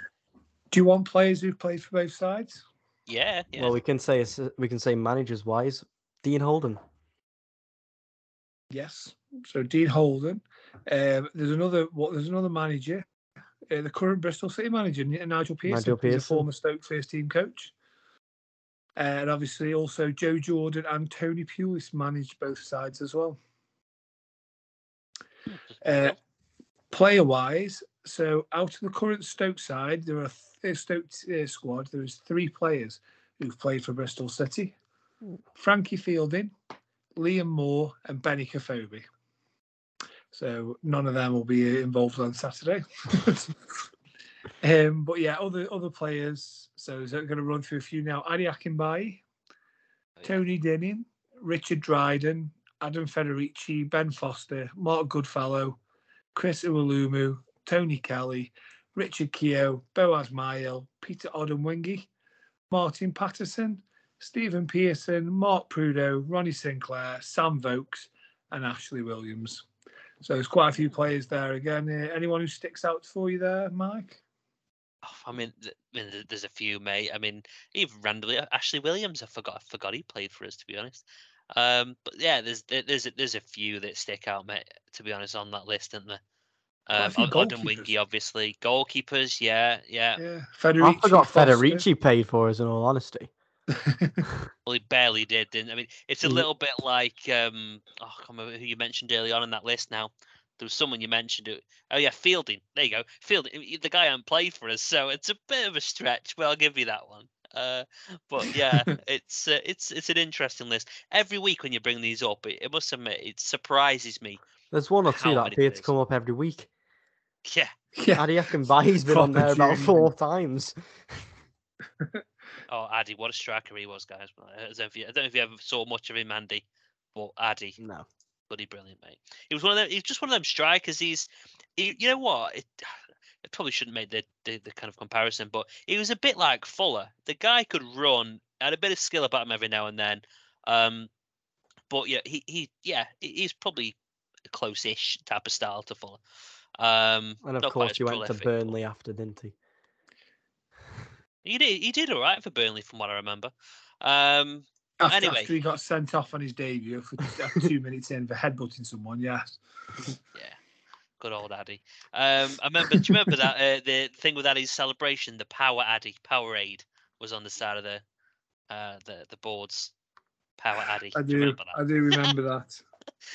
Do you want players who've played for both sides? Yeah, yeah. Well, we can say we can say managers wise, Dean Holden. Yes. So Dean Holden. Um, there's another. What? There's another manager. Uh, the current Bristol City manager, Nigel Pearson. Nigel He's a former Stoke first team coach. Uh, and obviously, also Joe Jordan and Tony Pulis managed both sides as well. Uh, player wise, so out of the current Stoke side, there are th- Stoke uh, squad. There is three players who've played for Bristol City: Frankie Fielding, Liam Moore, and Benik Afobe. So none of them will be involved on Saturday. um, but yeah, other other players. So is going to run through a few now? Ade Akinbiyi, Oh. Tony Dinning, Richard Dryden, Adam Federici, Ben Foster, Mark Goodfellow, Chris Iwelumo, Tony Kelly, Richard Keogh, Boaz Myhill, Peter Odemwingie, Martin Patterson, Stephen Pearson, Mark Prudhoe, Ronnie Sinclair, Sam Vokes, and Ashley Williams. So there's quite a few players there again. Uh, anyone who sticks out for you there, Mike? Oh, I mean, I mean, there's a few, mate. I mean, even randomly, uh, Ashley Williams. I forgot. I forgot he played for us, to be honest. Um, but yeah, there's there's a- there's a few that stick out, mate. To be honest, on that list, isn't there? Quite a Um, few Od- goalkeepers. Obviously, goalkeepers. Yeah, yeah. Yeah, I Federici. forgot Foster. Federici paid for us. In all honesty, Well, he barely did, didn't? I mean, it's a Mhm. little bit like um. Oh, I can't remember who you mentioned early on in that list. Now, there was someone you mentioned. It. Oh yeah, Fielding. There you go, Fielding. The guy hasn't played for us, so it's a bit of a stretch, but I'll give you that one. Uh, but yeah, it's uh, it's it's an interesting list. Every week when you bring these up, it, it must admit it surprises me. there's one or two that appear to come up every week. Yeah, yeah, Ade Akinbiyi's been on there about four times. Oh, Addy, what a striker he was, guys. I don't know if you, I don't know if you ever saw much of him, Andy, but Addy, No, bloody brilliant, mate. He was one of them. He's just one of them strikers. He's, he, you know what? It, it probably shouldn't make the, the the kind of comparison, but he was a bit like Fuller. The guy could run, had a bit of skill about him every now and then. Um, but yeah, he he yeah, he's probably a close-ish type of style to Fuller. Um, and of course he went to prolific, but- Burnley after, didn't he? He did. He did all right for Burnley, from what I remember. Um, after, anyway. after he got sent off on his debut for just two minutes in for headbutting someone, yes. Yeah, good old Addy. Um, I remember. do you remember that uh, the thing with Addy's celebration? The Power Addy, Powerade was on the side of the uh, the the boards. Power Addy. I you do, remember I do remember that.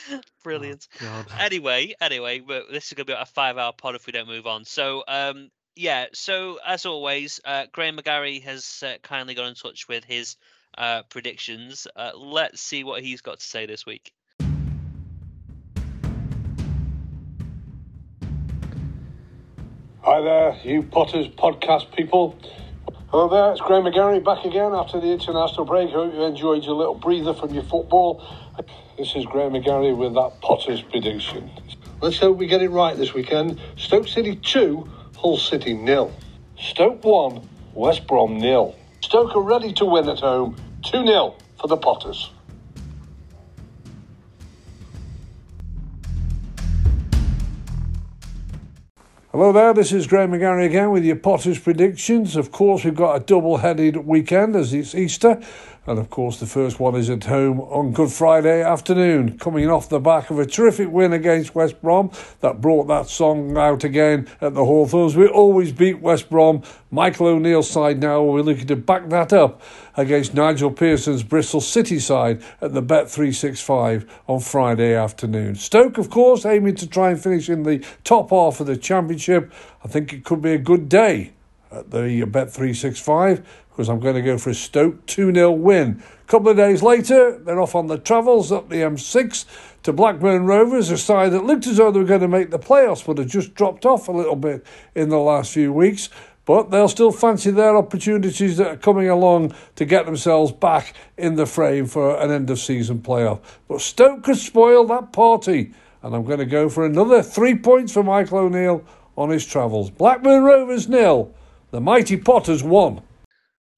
that? Brilliant. God. Anyway, anyway, but this is gonna be a five-hour pod if we don't move on. So, um, yeah. So as always, uh, Graham McGarry has uh, kindly got in touch with his uh, predictions. Uh, let's see what he's got to say this week. Hi there, you Potters podcast people. Hello there, it's Graham McGarry back again after the international break. I Hope you enjoyed your little breather from your football. This is Graham McGarry with that Potter's prediction. Let's hope we get it right this weekend. Stoke City 2, Hull City nil. Stoke 1, West Brom nil. Stoke are ready to win at home 2 0 for the Potters. Hello there, this is Graham McGarry again with your Potters predictions. Of course, we've got a double headed weekend as it's Easter. And of course, the first one is at home on Good Friday afternoon, coming off the back of a terrific win against West Brom that brought that song out again at the Hawthorns. We always beat West Brom. Michael O'Neill's side now, we're looking to back that up against Nigel Pearson's Bristol City side at the Bet365 on Friday afternoon. Stoke, of course, aiming to try and finish in the top half of the Championship. I think it could be a good day at the Bet365 because I'm going to go for a Stoke 2 0 win. A couple of days later, they're off on the travels up the M6 to Blackburn Rovers, a side that looked as though they were going to make the playoffs but have just dropped off a little bit in the last few weeks. But they'll still fancy their opportunities that are coming along to get themselves back in the frame for an end of season playoff. But Stoke could spoil that party, and I'm going to go for another three points for Michael O'Neill on his travels. Blackburn Rovers nil, the mighty Potters won.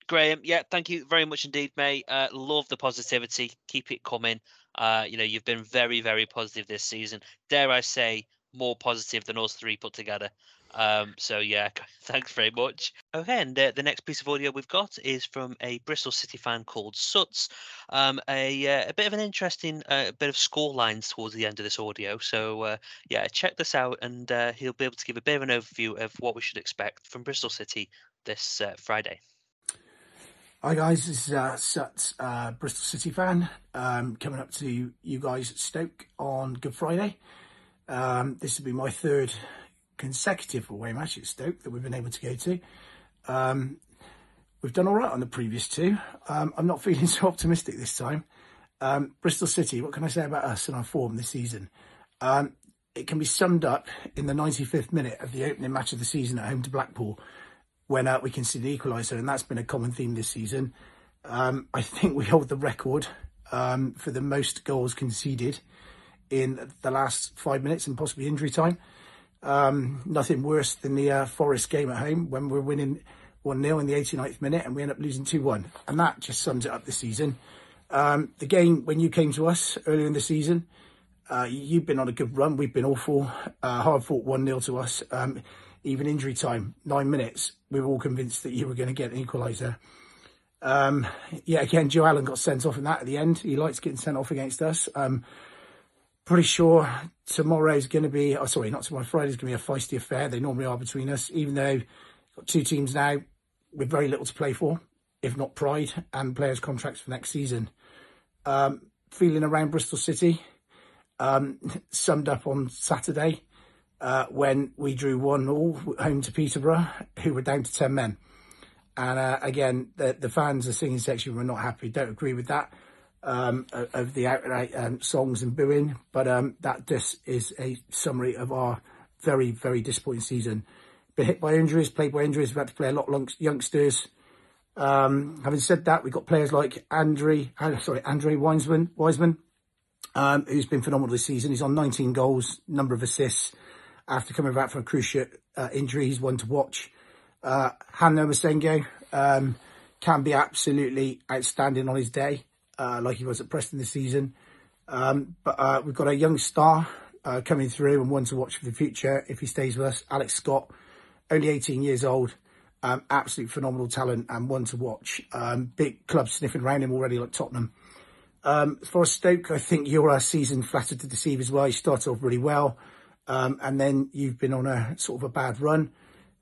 Graham, yeah, thank you very much indeed, mate. Uh, love the positivity. Keep it coming. Uh, you know, you've been very, very positive this season. Dare I say, more positive than us three put together. Um, so yeah, thanks very much. Okay, and uh, the next piece of audio we've got is from a Bristol City fan called Suts. Um, a uh, a bit of an interesting uh, bit of score lines towards the end of this audio. So uh, yeah, check this out, and uh, he'll be able to give a bit of an overview of what we should expect from Bristol City this uh, Friday. Hi guys, this is uh, Sut, uh, Bristol City fan, um, coming up to you guys at Stoke on Good Friday. Um, this will be my third consecutive away match at Stoke that we've been able to go to. Um, we've done all right on the previous two. Um, I'm not feeling so optimistic this time. Um, Bristol City, what can I say about us and our form this season? Um, it can be summed up in the 95th minute of the opening match of the season at home to Blackpool when uh, we conceded the equaliser, and that's been a common theme this season. Um, I think we hold the record um, for the most goals conceded in the last five minutes and possibly injury time. Um, nothing worse than the uh, Forest game at home when we're winning 1 0 in the 89th minute and we end up losing 2 1. And that just sums it up this season. Um, the game, when you came to us earlier in the season, uh, you've been on a good run. We've been awful. Uh, hard fought 1 0 to us. Um, even injury time, nine minutes, we were all convinced that you were going to get an equaliser. Um, yeah, again, Joe Allen got sent off in that at the end. He likes getting sent off against us. Um, pretty sure tomorrow's going to be, oh, sorry, not tomorrow, Friday's going to be a feisty affair. They normally are between us, even though got two teams now with very little to play for, if not pride and players' contracts for next season. Um, feeling around Bristol City, um, summed up on Saturday uh, when we drew 1 all home to Peterborough, who were down to 10 men. And uh, again, the, the fans, the singing section were not happy, don't agree with that, um, of the outright um, songs and booing. But um, that just is a summary of our very, very disappointing season. Been hit by injuries, played by injuries, we've had to play a lot of youngsters. Um, having said that, we've got players like Andre, uh, sorry, Andre Weimann, Weimann um, who's been phenomenal this season. He's on 19 goals, number of assists after coming back from a cruciate uh, injury. He's one to watch. Uh, Han-Noah Massengo um, can be absolutely outstanding on his day, uh, like he was at Preston this season. Um, but uh, we've got a young star uh, coming through and one to watch for the future if he stays with us. Alex Scott, only 18 years old, um, absolute phenomenal talent and one to watch. Um, big club sniffing around him already, like Tottenham. Um, for Stoke, I think your uh, season flattered to deceive as well. You started off really well. Um, and then you've been on a sort of a bad run.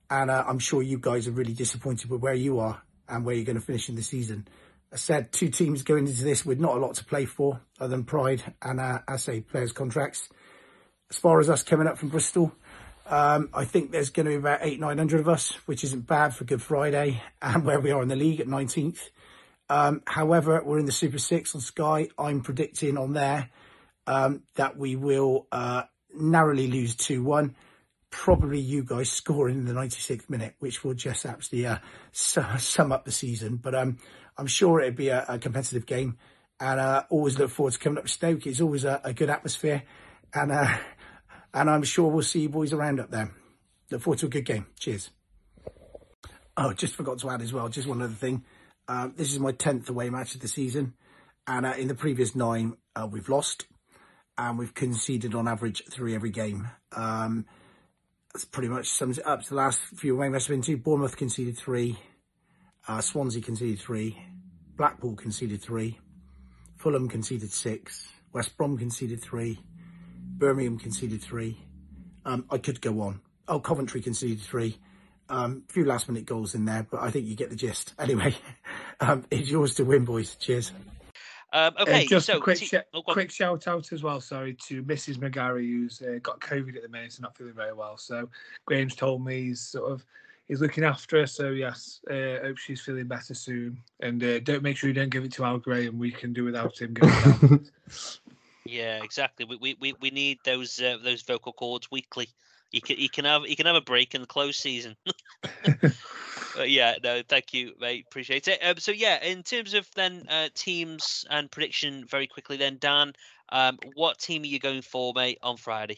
And uh, I'm sure you guys are really disappointed with where you are and where you're going to finish in the season. I said two teams going into this with not a lot to play for other than pride and, uh, I say, players' contracts. As far as us coming up from Bristol, um, I think there's going to be about eight, 900 of us, which isn't bad for Good Friday and where we are in the league at 19th. Um, however, we're in the Super Six on Sky. I'm predicting on there um, that we will uh, narrowly lose 2 1. probably you guys scoring in the 96th minute, which will just absolutely uh, sum up the season. But um, I'm sure it'd be a, a competitive game, and uh, always look forward to coming up to Stoke. It's always a, a good atmosphere, and uh, and I'm sure we'll see you boys around up there. Look forward to a good game. Cheers. Oh, just forgot to add as well, just one other thing. Uh, this is my 10th away match of the season. And uh, in the previous nine, uh, we've lost. And we've conceded on average three every game. Um, that's pretty much sums it up. The last few away matches have been two. Bournemouth conceded three. Uh, Swansea conceded three. Blackpool conceded three. Fulham conceded six. West Brom conceded three. Birmingham conceded three. Um, I could go on. Oh, Coventry conceded three. Um, a few last minute goals in there, but I think you get the gist. Anyway, um, it's yours to win, boys. Cheers. Um, okay, uh, just so a quick, t- sh- oh, quick shout out as well. Sorry to Mrs. McGarry, who's uh, got COVID at the minute and not feeling very well. So Graham's told me he's sort of he's looking after her. So yes, uh, hope she's feeling better soon. And uh, don't make sure you don't give it to Al Graham. We can do without him. Going. Yeah, exactly. We we, we, we need those uh, those vocal cords weekly. You can you can have you can have a break in the close season. But yeah, no, thank you, mate. Appreciate it. Um, so yeah, in terms of then uh, teams and prediction, very quickly then, Dan, um, what team are you going for, mate, on Friday?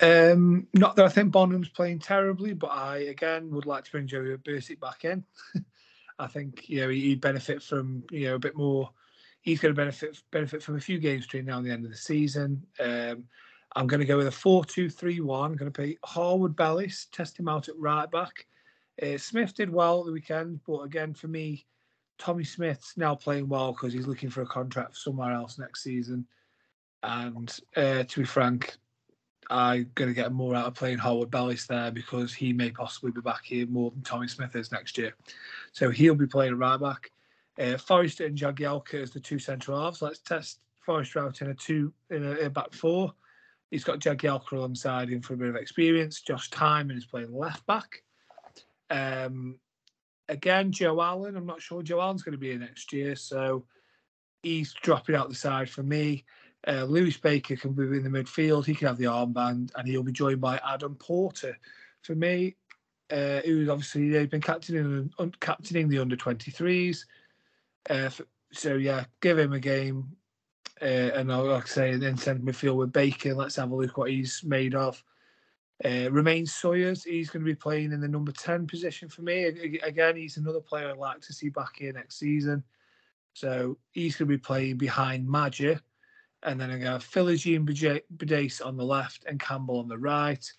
Um, not that I think Bonham's playing terribly, but I again would like to bring Joey Bursik back in. I think you know he'd benefit from you know a bit more. He's going to benefit benefit from a few games between now and the end of the season. Um, I'm going to go with a four-two-three-one. I'm going to play Harwood Bellis, test him out at right back. Uh, Smith did well at the weekend, but again for me, Tommy Smith's now playing well because he's looking for a contract somewhere else next season. And uh, to be frank, I'm going to get more out of playing Harwood Bellis there because he may possibly be back here more than Tommy Smith is next year. So he'll be playing right back. Uh, Forrester and Jagielka as the two central halves. Let's test Forrester out in a two in a, a back four. He's got Jagielka alongside him for a bit of experience. Josh Tymon is playing left back. Um, again, Joe Allen. I'm not sure Joe Allen's going to be here next year, so he's dropping out the side for me. Uh, Lewis Baker can be in the midfield. He can have the armband, and he'll be joined by Adam Porter. For me, uh, who's obviously they've been captaining un, captaining the under 23s. Uh, so yeah, give him a game, uh, and I'll like I say, then send midfield with Baker. Let's have a look what he's made of. Uh, Romaine Sawyers, he's going to be playing in the number 10 position for me. Again, he's another player I'd like to see back here next season. So he's going to be playing behind Maja. And then I'm going to got Philogene Bidace on the left and Campbell on the right.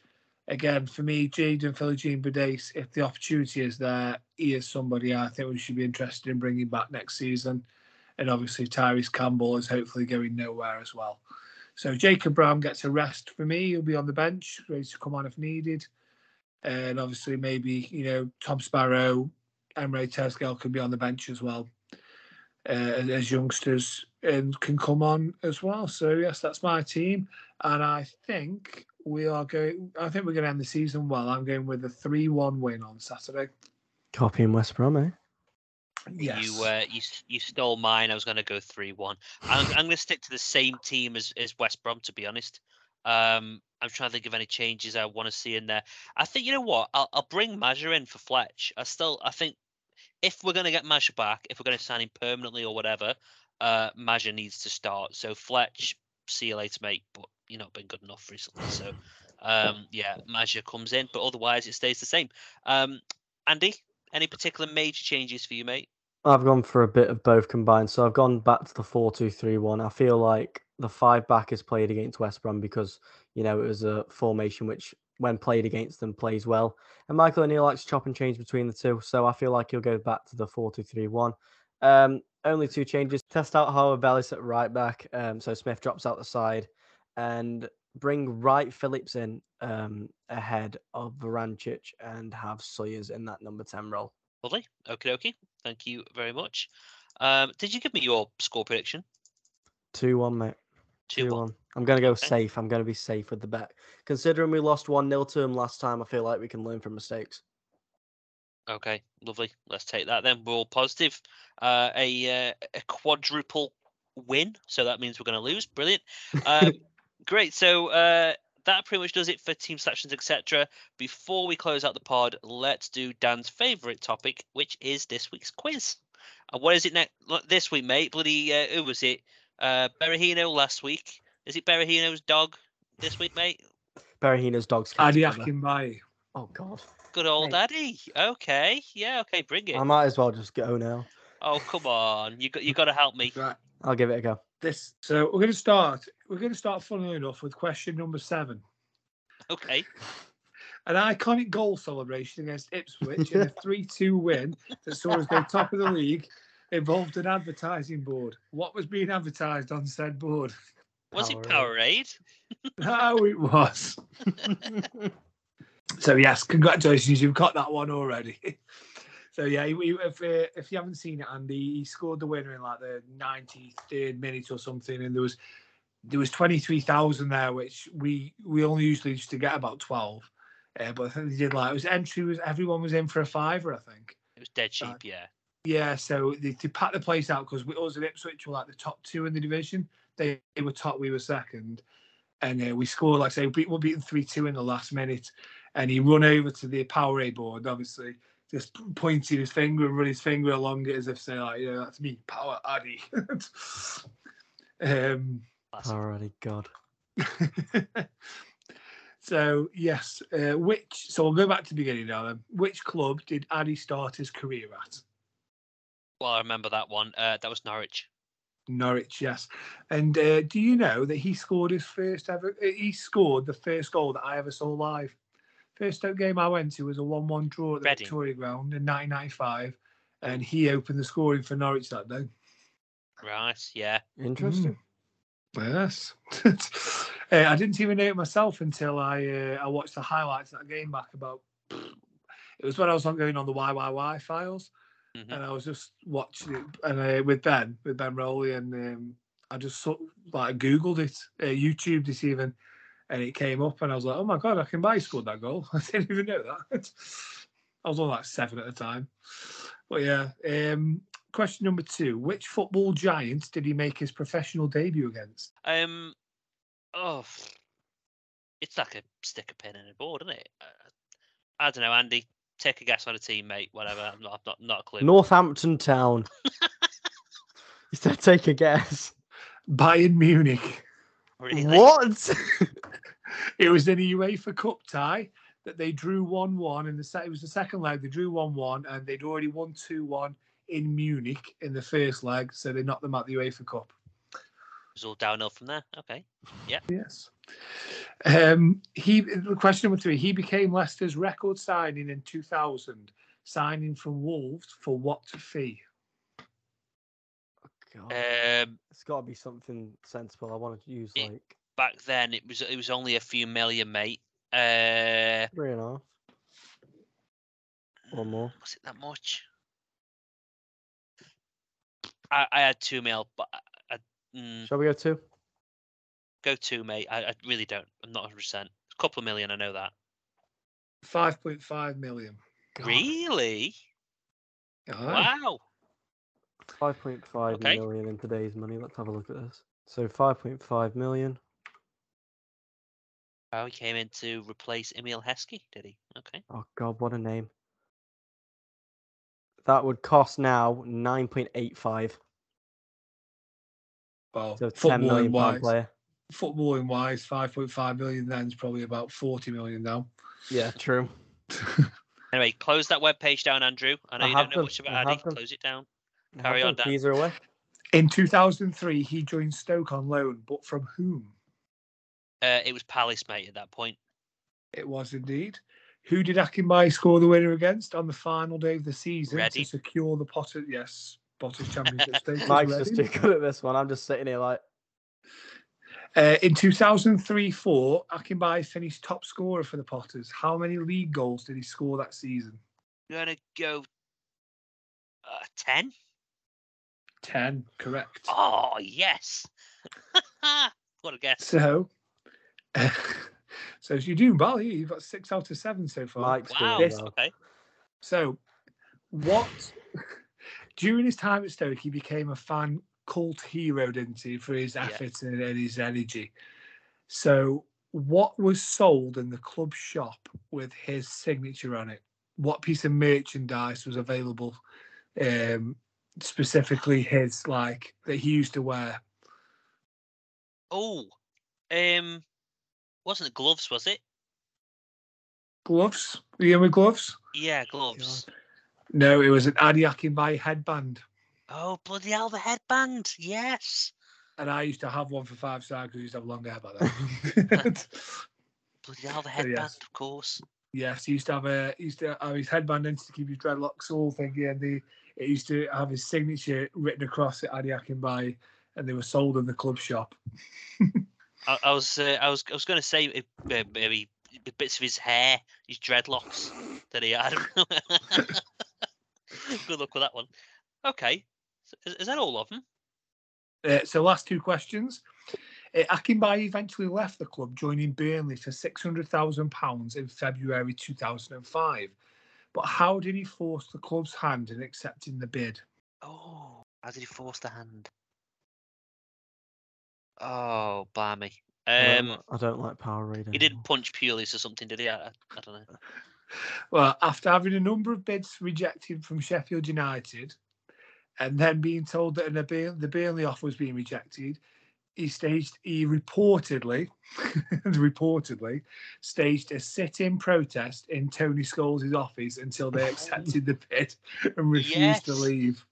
Again, for me, Jaden Philogene Bidace, if the opportunity is there, he is somebody I think we should be interested in bringing back next season. And obviously, Tyrese Campbell is hopefully going nowhere as well. So Jacob Brown gets a rest for me. He'll be on the bench, ready to come on if needed. And obviously, maybe, you know, Tom Sparrow, Emre Tezgel can be on the bench as well as youngsters and can come on as well. So, yes, that's my team. And I think we are going, I think we're going to end the season well. I'm going with a 3 1 win on Saturday. Copying West Brom, eh? Yes. You uh, you you stole mine. I was going to go three one. I'm, I'm going to stick to the same team as, as West Brom. To be honest, um, I'm trying to think of any changes I want to see in there. I think you know what. I'll I'll bring Mazur in for Fletch. I still I think if we're going to get Mazur back, if we're going to sign him permanently or whatever, uh, Mazur needs to start. So Fletch, see you later, mate. But you've not been good enough recently. So um, yeah, Mazur comes in, but otherwise it stays the same. Um, Andy, any particular major changes for you, mate? I've gone for a bit of both combined. So I've gone back to the 4 2 3 1. I feel like the five back is played against West Brom because, you know, it was a formation which, when played against them, plays well. And Michael O'Neill likes to chop and change between the two. So I feel like he'll go back to the 4 2 3 1. Um, only two changes. Test out Harwood Bellis at right back. Um, so Smith drops out the side and bring Wright Phillips in um, ahead of Vrancic and have Sawyers in that number 10 role. Lovely. Okay, okay. Thank you very much. Um, did you give me your score prediction? 2 1, mate. 2 1. 1. I'm going to go Okay. safe. I'm going to be safe with the bet. Considering we lost 1 0 to him last time, I feel like we can learn from mistakes. Okay, lovely. Let's take that then. We're all positive. Uh, a uh, a quadruple win, so that means we're going to lose. Brilliant. Um, great. So uh, that pretty much does it for team selections, etc. Before we close out the pod, let's do Dan's favourite topic, which is this week's quiz. And what is it next this week, mate? Bloody uh, who was it? Uh, Berahino last week. Is it Berahino's dog this week, mate? Berahino's dog's Adi kids brother. Akinbiyi. Oh god. Good old Mate. daddy. Okay, yeah, okay, bring it. I might as well just go now. Oh come on, you got you got to help me. Right. I'll give it a go. This. So we're going to start. We're going to start, funnily enough, with question number seven. Okay, An iconic goal celebration against Ipswich in a 3 2 win that saw us go top of the league involved an advertising board. What was being advertised on said board? Was it Powerade. How it was. so, yes, congratulations. You've got that one already. So, yeah, if, uh, if you haven't seen it, Andy, he scored the winner in like the 93rd minute or something. And there was there was 23,000 there, which we we only usually used to get about 12. Uh, but I think they did like it was entry was everyone was in for a fiver, I think. It was dead cheap, Uh, yeah. Yeah, so they, they packed the place out because we us and Ipswich were like the top two in the division. They, they were top, we were second, and uh, we scored like I say we were beaten three two in the last minute, and he run over to the Powerade board, obviously just pointing his finger and run his finger along it as if say like, yeah, that's me, Power Addy. um, Classic. Alrighty, God. so yes, uh, which so we'll go back to the beginning now. Then, which club did Addy start his career at? Well, I remember that one. Uh, that was Norwich. Norwich, yes. And uh, do you know that he scored his first ever? uh, He scored the first goal that I ever saw live. First game I went to was a one-one draw at the Reading. Victoria Ground in 1995, and he opened the scoring for Norwich that day. Right, yeah. Interesting. Yes. uh, I didn't even know it myself until I uh, I watched the highlights of that game back about. It was when I was on going on the YYY files, Mhm. and I was just watching it, and uh, with Ben, with Ben Rowley, and um, I just sort of, like googled it, uh, YouTubed it even, and it came up, and I was like, oh my god, Akinbiyi scored that goal. I didn't even know that. I was on like seven at the time, but yeah. Um, question number two: Which football giant did he make his professional debut against? Um, oh, it's like a stick a pin in a board, isn't it? Uh, I don't know, Andy. Take a guess on a teammate, whatever. I'm not, I'm not, not a clue. Northampton Town. you said take a guess. Bayern Munich. really? What? It was in a UEFA Cup tie that they drew one-one in the set. It was the second leg. They drew one-one, and they'd already won two-one in Munich in the first leg, so they knocked them out the UEFA Cup. It was all downhill from there. Okay. Yeah. Yes. Um, he the question number three. He became Leicester's record signing in 2000, signing from Wolves for what fee? God. Um, it's got to be something sensible. I want to use it- like back then it was it was only a few million, mate. Uh, three and a half or more. was it that much? I, I had two mil, but I, I, mm, Shall we go two? go two, mate. I, I really don't. I'm not 100. percent A couple of million, I know that. 5.5 million. Really? Aye. Wow. Five point five million Okay. in today's money. Let's have a look at this. So five point five million. Oh, he came in to replace Emile Heskey, did he? Okay. Oh God, what a name! That would cost now nine point eight five. Well, So ten million footballing pound wise, player. footballing wise, 5.5 million then is probably about 40 million now. Yeah, true. Anyway, close that web page down, Andrew. I know I you don't know them, much I about Addy. Close it down. I Carry on, them. Dan. Teaser away. In 2003, he joined Stoke on loan, but from whom? Uh, it was Palace, mate, at that point. It was indeed. Who did Akinbiyi score the winner against on the final day of the season Reading. to secure the Potter? Yes, Potters Championship status. Mike's just too good at this one. I'm just sitting here like, Uh, in 2003-4, Akinbiyi finished top scorer for the Potters. How many league goals did he score that season? I'm gonna go uh, ten. 10, correct. Oh yes. what a guess. So, so you're doing well here. You've got six out of seven so far. Mike's Wow. doing This- well. Okay. So, what during his time at Stoke, he became a fan cult hero, didn't he, for his Yeah. effort and, and his energy. So, what was sold in the club shop with his signature on it? What piece of merchandise was available, um, specifically his, like that he used to wear? Oh, um, wasn't it gloves? Was it? Gloves? Were you in with gloves? Yeah, gloves. No, it was an Ade Akinbiyi headband. Oh, bloody hell, the headband. Yes. And I used to have one for five stars because I used to have long hair back then. Bloody hell, the headband, yes. of course. yes, he used to have a he used to have his headband in to keep his dreadlocks all thingy, and the it used to have his signature written across it, Ade Akinbiyi, and they were sold in the club shop. I, I was, uh, I was, I was going to say uh, maybe bits of his hair, his dreadlocks that he had. Good luck with that one. Okay, so is, is that all of them? Uh, so last two questions. Uh, Akinbiyi eventually left the club, joining Burnley for six hundred thousand pounds in February two thousand and five. But how did he force the club's hand in accepting the bid? Oh, how did he force the hand? Oh, blimey. I Um, don't, I don't like Power Reading. he didn't punch Pulis or something, did he? I, I I don't know. Well, after having a number of bids rejected from Sheffield United, and then being told that an, Bur- the Burnley offer was being rejected, he staged. He reportedly, reportedly, staged a sit-in protest in Tony Scholes' office until they accepted the bid and refused to leave.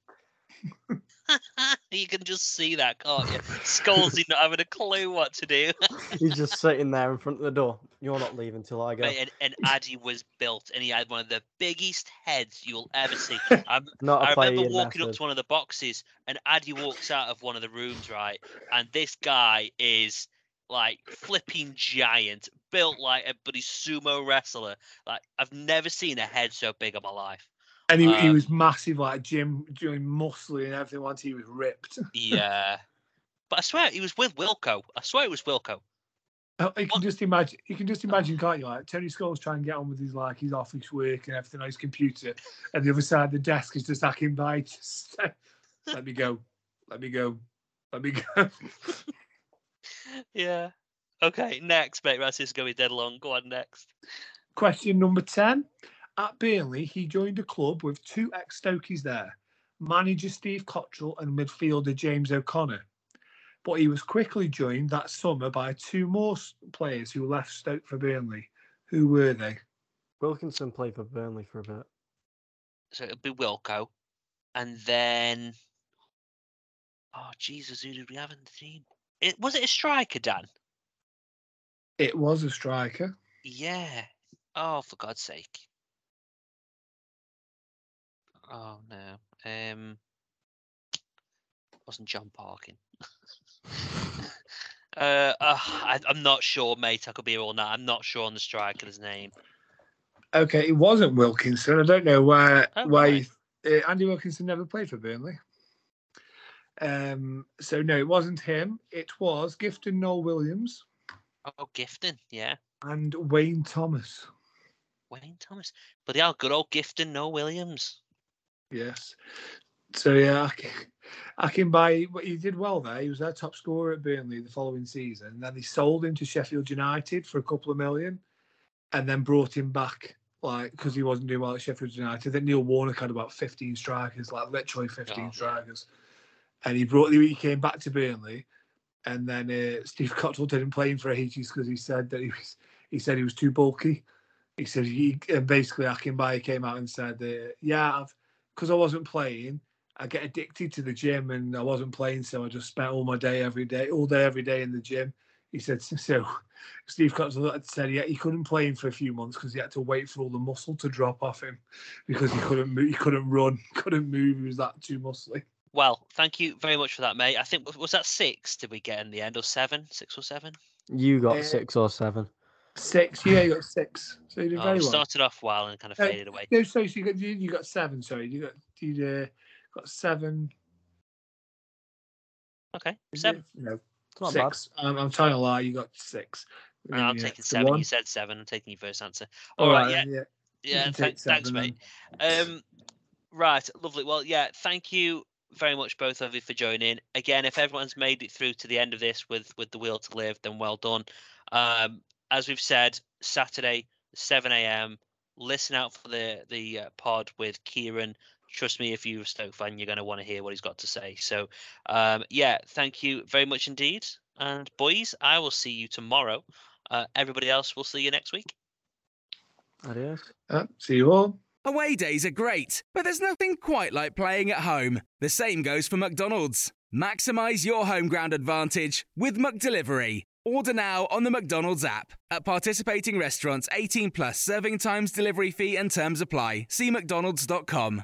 you can just see that, can't you? Scholesy not having a clue what to do. He's just sitting there in front of the door. You're not leaving till I go. Mate, and, and Addy was built, and he had one of the biggest heads you'll ever see. I'm, Not a I player remember you'd walking up to one of the boxes, and Addy walks out of one of the rooms, right? And this guy is like flipping giant, built like a bloody sumo wrestler. Like I've never seen a head so big in my life. And he, he Um, was massive, like Jim, doing muscly and everything. Once he was ripped. Yeah, but I swear he was with Wilco. I swear it was Wilco. Oh, You can just imagine. You can just oh. imagine, can't you? Like Tony Scholes trying to get on with his like his office work and everything on his computer, and the other side of the desk is just hacking by. Just uh, let me go, let me go, let me go. Yeah. Okay, next, mate. Right, this is going to be dead long. Go on next. Question number ten. At Burnley, he joined a club with two ex-Stokies there, manager Steve Cotterill and midfielder James O'Connor. But he was quickly joined that summer by two more players who left Stoke for Burnley. Who were they? Wilkinson played for Burnley for a bit. So it'll be Wilco. And then. Oh, Jesus, who did we have in the team? It, was it a striker, Dan? It was a striker. Yeah. Oh, for God's sake. Oh, no. Um, wasn't John Parkin. uh, uh, I, I'm not sure, mate. I could be here all night. I'm not sure on the striker's name. Okay, it wasn't Wilkinson. I don't know where Oh, why right. uh, Andy Wilkinson never played for Burnley. Um, so no, it wasn't him. It was Gifton Noel Williams Oh, Gifton. Yeah. and Wayne Thomas. Wayne Thomas. But they are good old Gifton, Noel Williams. Yes. So yeah, can, Akinbiyi. But he did well there. He was their top scorer at Burnley the following season. And then they sold him to Sheffield United for a couple of million, and then brought him back like because he wasn't doing well at Sheffield United. Then Neil Warnock had about fifteen strikers, like literally fifteen Oh, yeah. strikers, and he brought. The he came back to Burnley, and then uh, Steve Cotterill didn't play him for ages because he said that he was. He said he was too bulky. He said he and basically Akinbiyi came out and said, uh, "Yeah, I've because I wasn't playing, I get addicted to the gym and I wasn't playing, so I just spent all my day every day, all day every day in the gym. He said so. Steve Cotterill had said yeah, he couldn't play him for a few months because he had to wait for all the muscle to drop off him because he couldn't move, he couldn't run, couldn't move. He was that too muscly. Well, thank you very much for that, mate. I think was that six? Did we get in the end or seven? Six or seven? You got Uh, six or seven. Six, yeah, you got six. So you did Oh, very well. started off well and kind of Uh, faded away. No, so you got you, you got seven. Sorry, you got you uh, got seven. Okay, is seven. it? No, not six. I'm, I'm telling a lie. You got six. No, I'm Yeah, taking seven. one. You said seven. I'm taking your first answer. All All right, yeah, yeah. yeah. Th- thanks, mate. Um, right, lovely. Well, yeah, thank you very much, both of you, for joining. Again, if everyone's made it through to the end of this with with the will to live, then well done. Um, as we've said, Saturday, 7 a.m. Listen out for the the uh, pod with Kieran. Trust me, if you're a Stoke fan, you're going to want to hear what he's got to say. So, um, yeah, thank you very much indeed. And boys, I will see you tomorrow. Uh, everybody else, we'll see you next week. Adios. Uh, see you all. Away days are great, but there's nothing quite like playing at home. The same goes for McDonald's. Maximize your home ground advantage with McDelivery. Order now on the McDonald's app. At participating restaurants, 18 plus serving times, delivery fee, and terms apply. See McDonald's.com.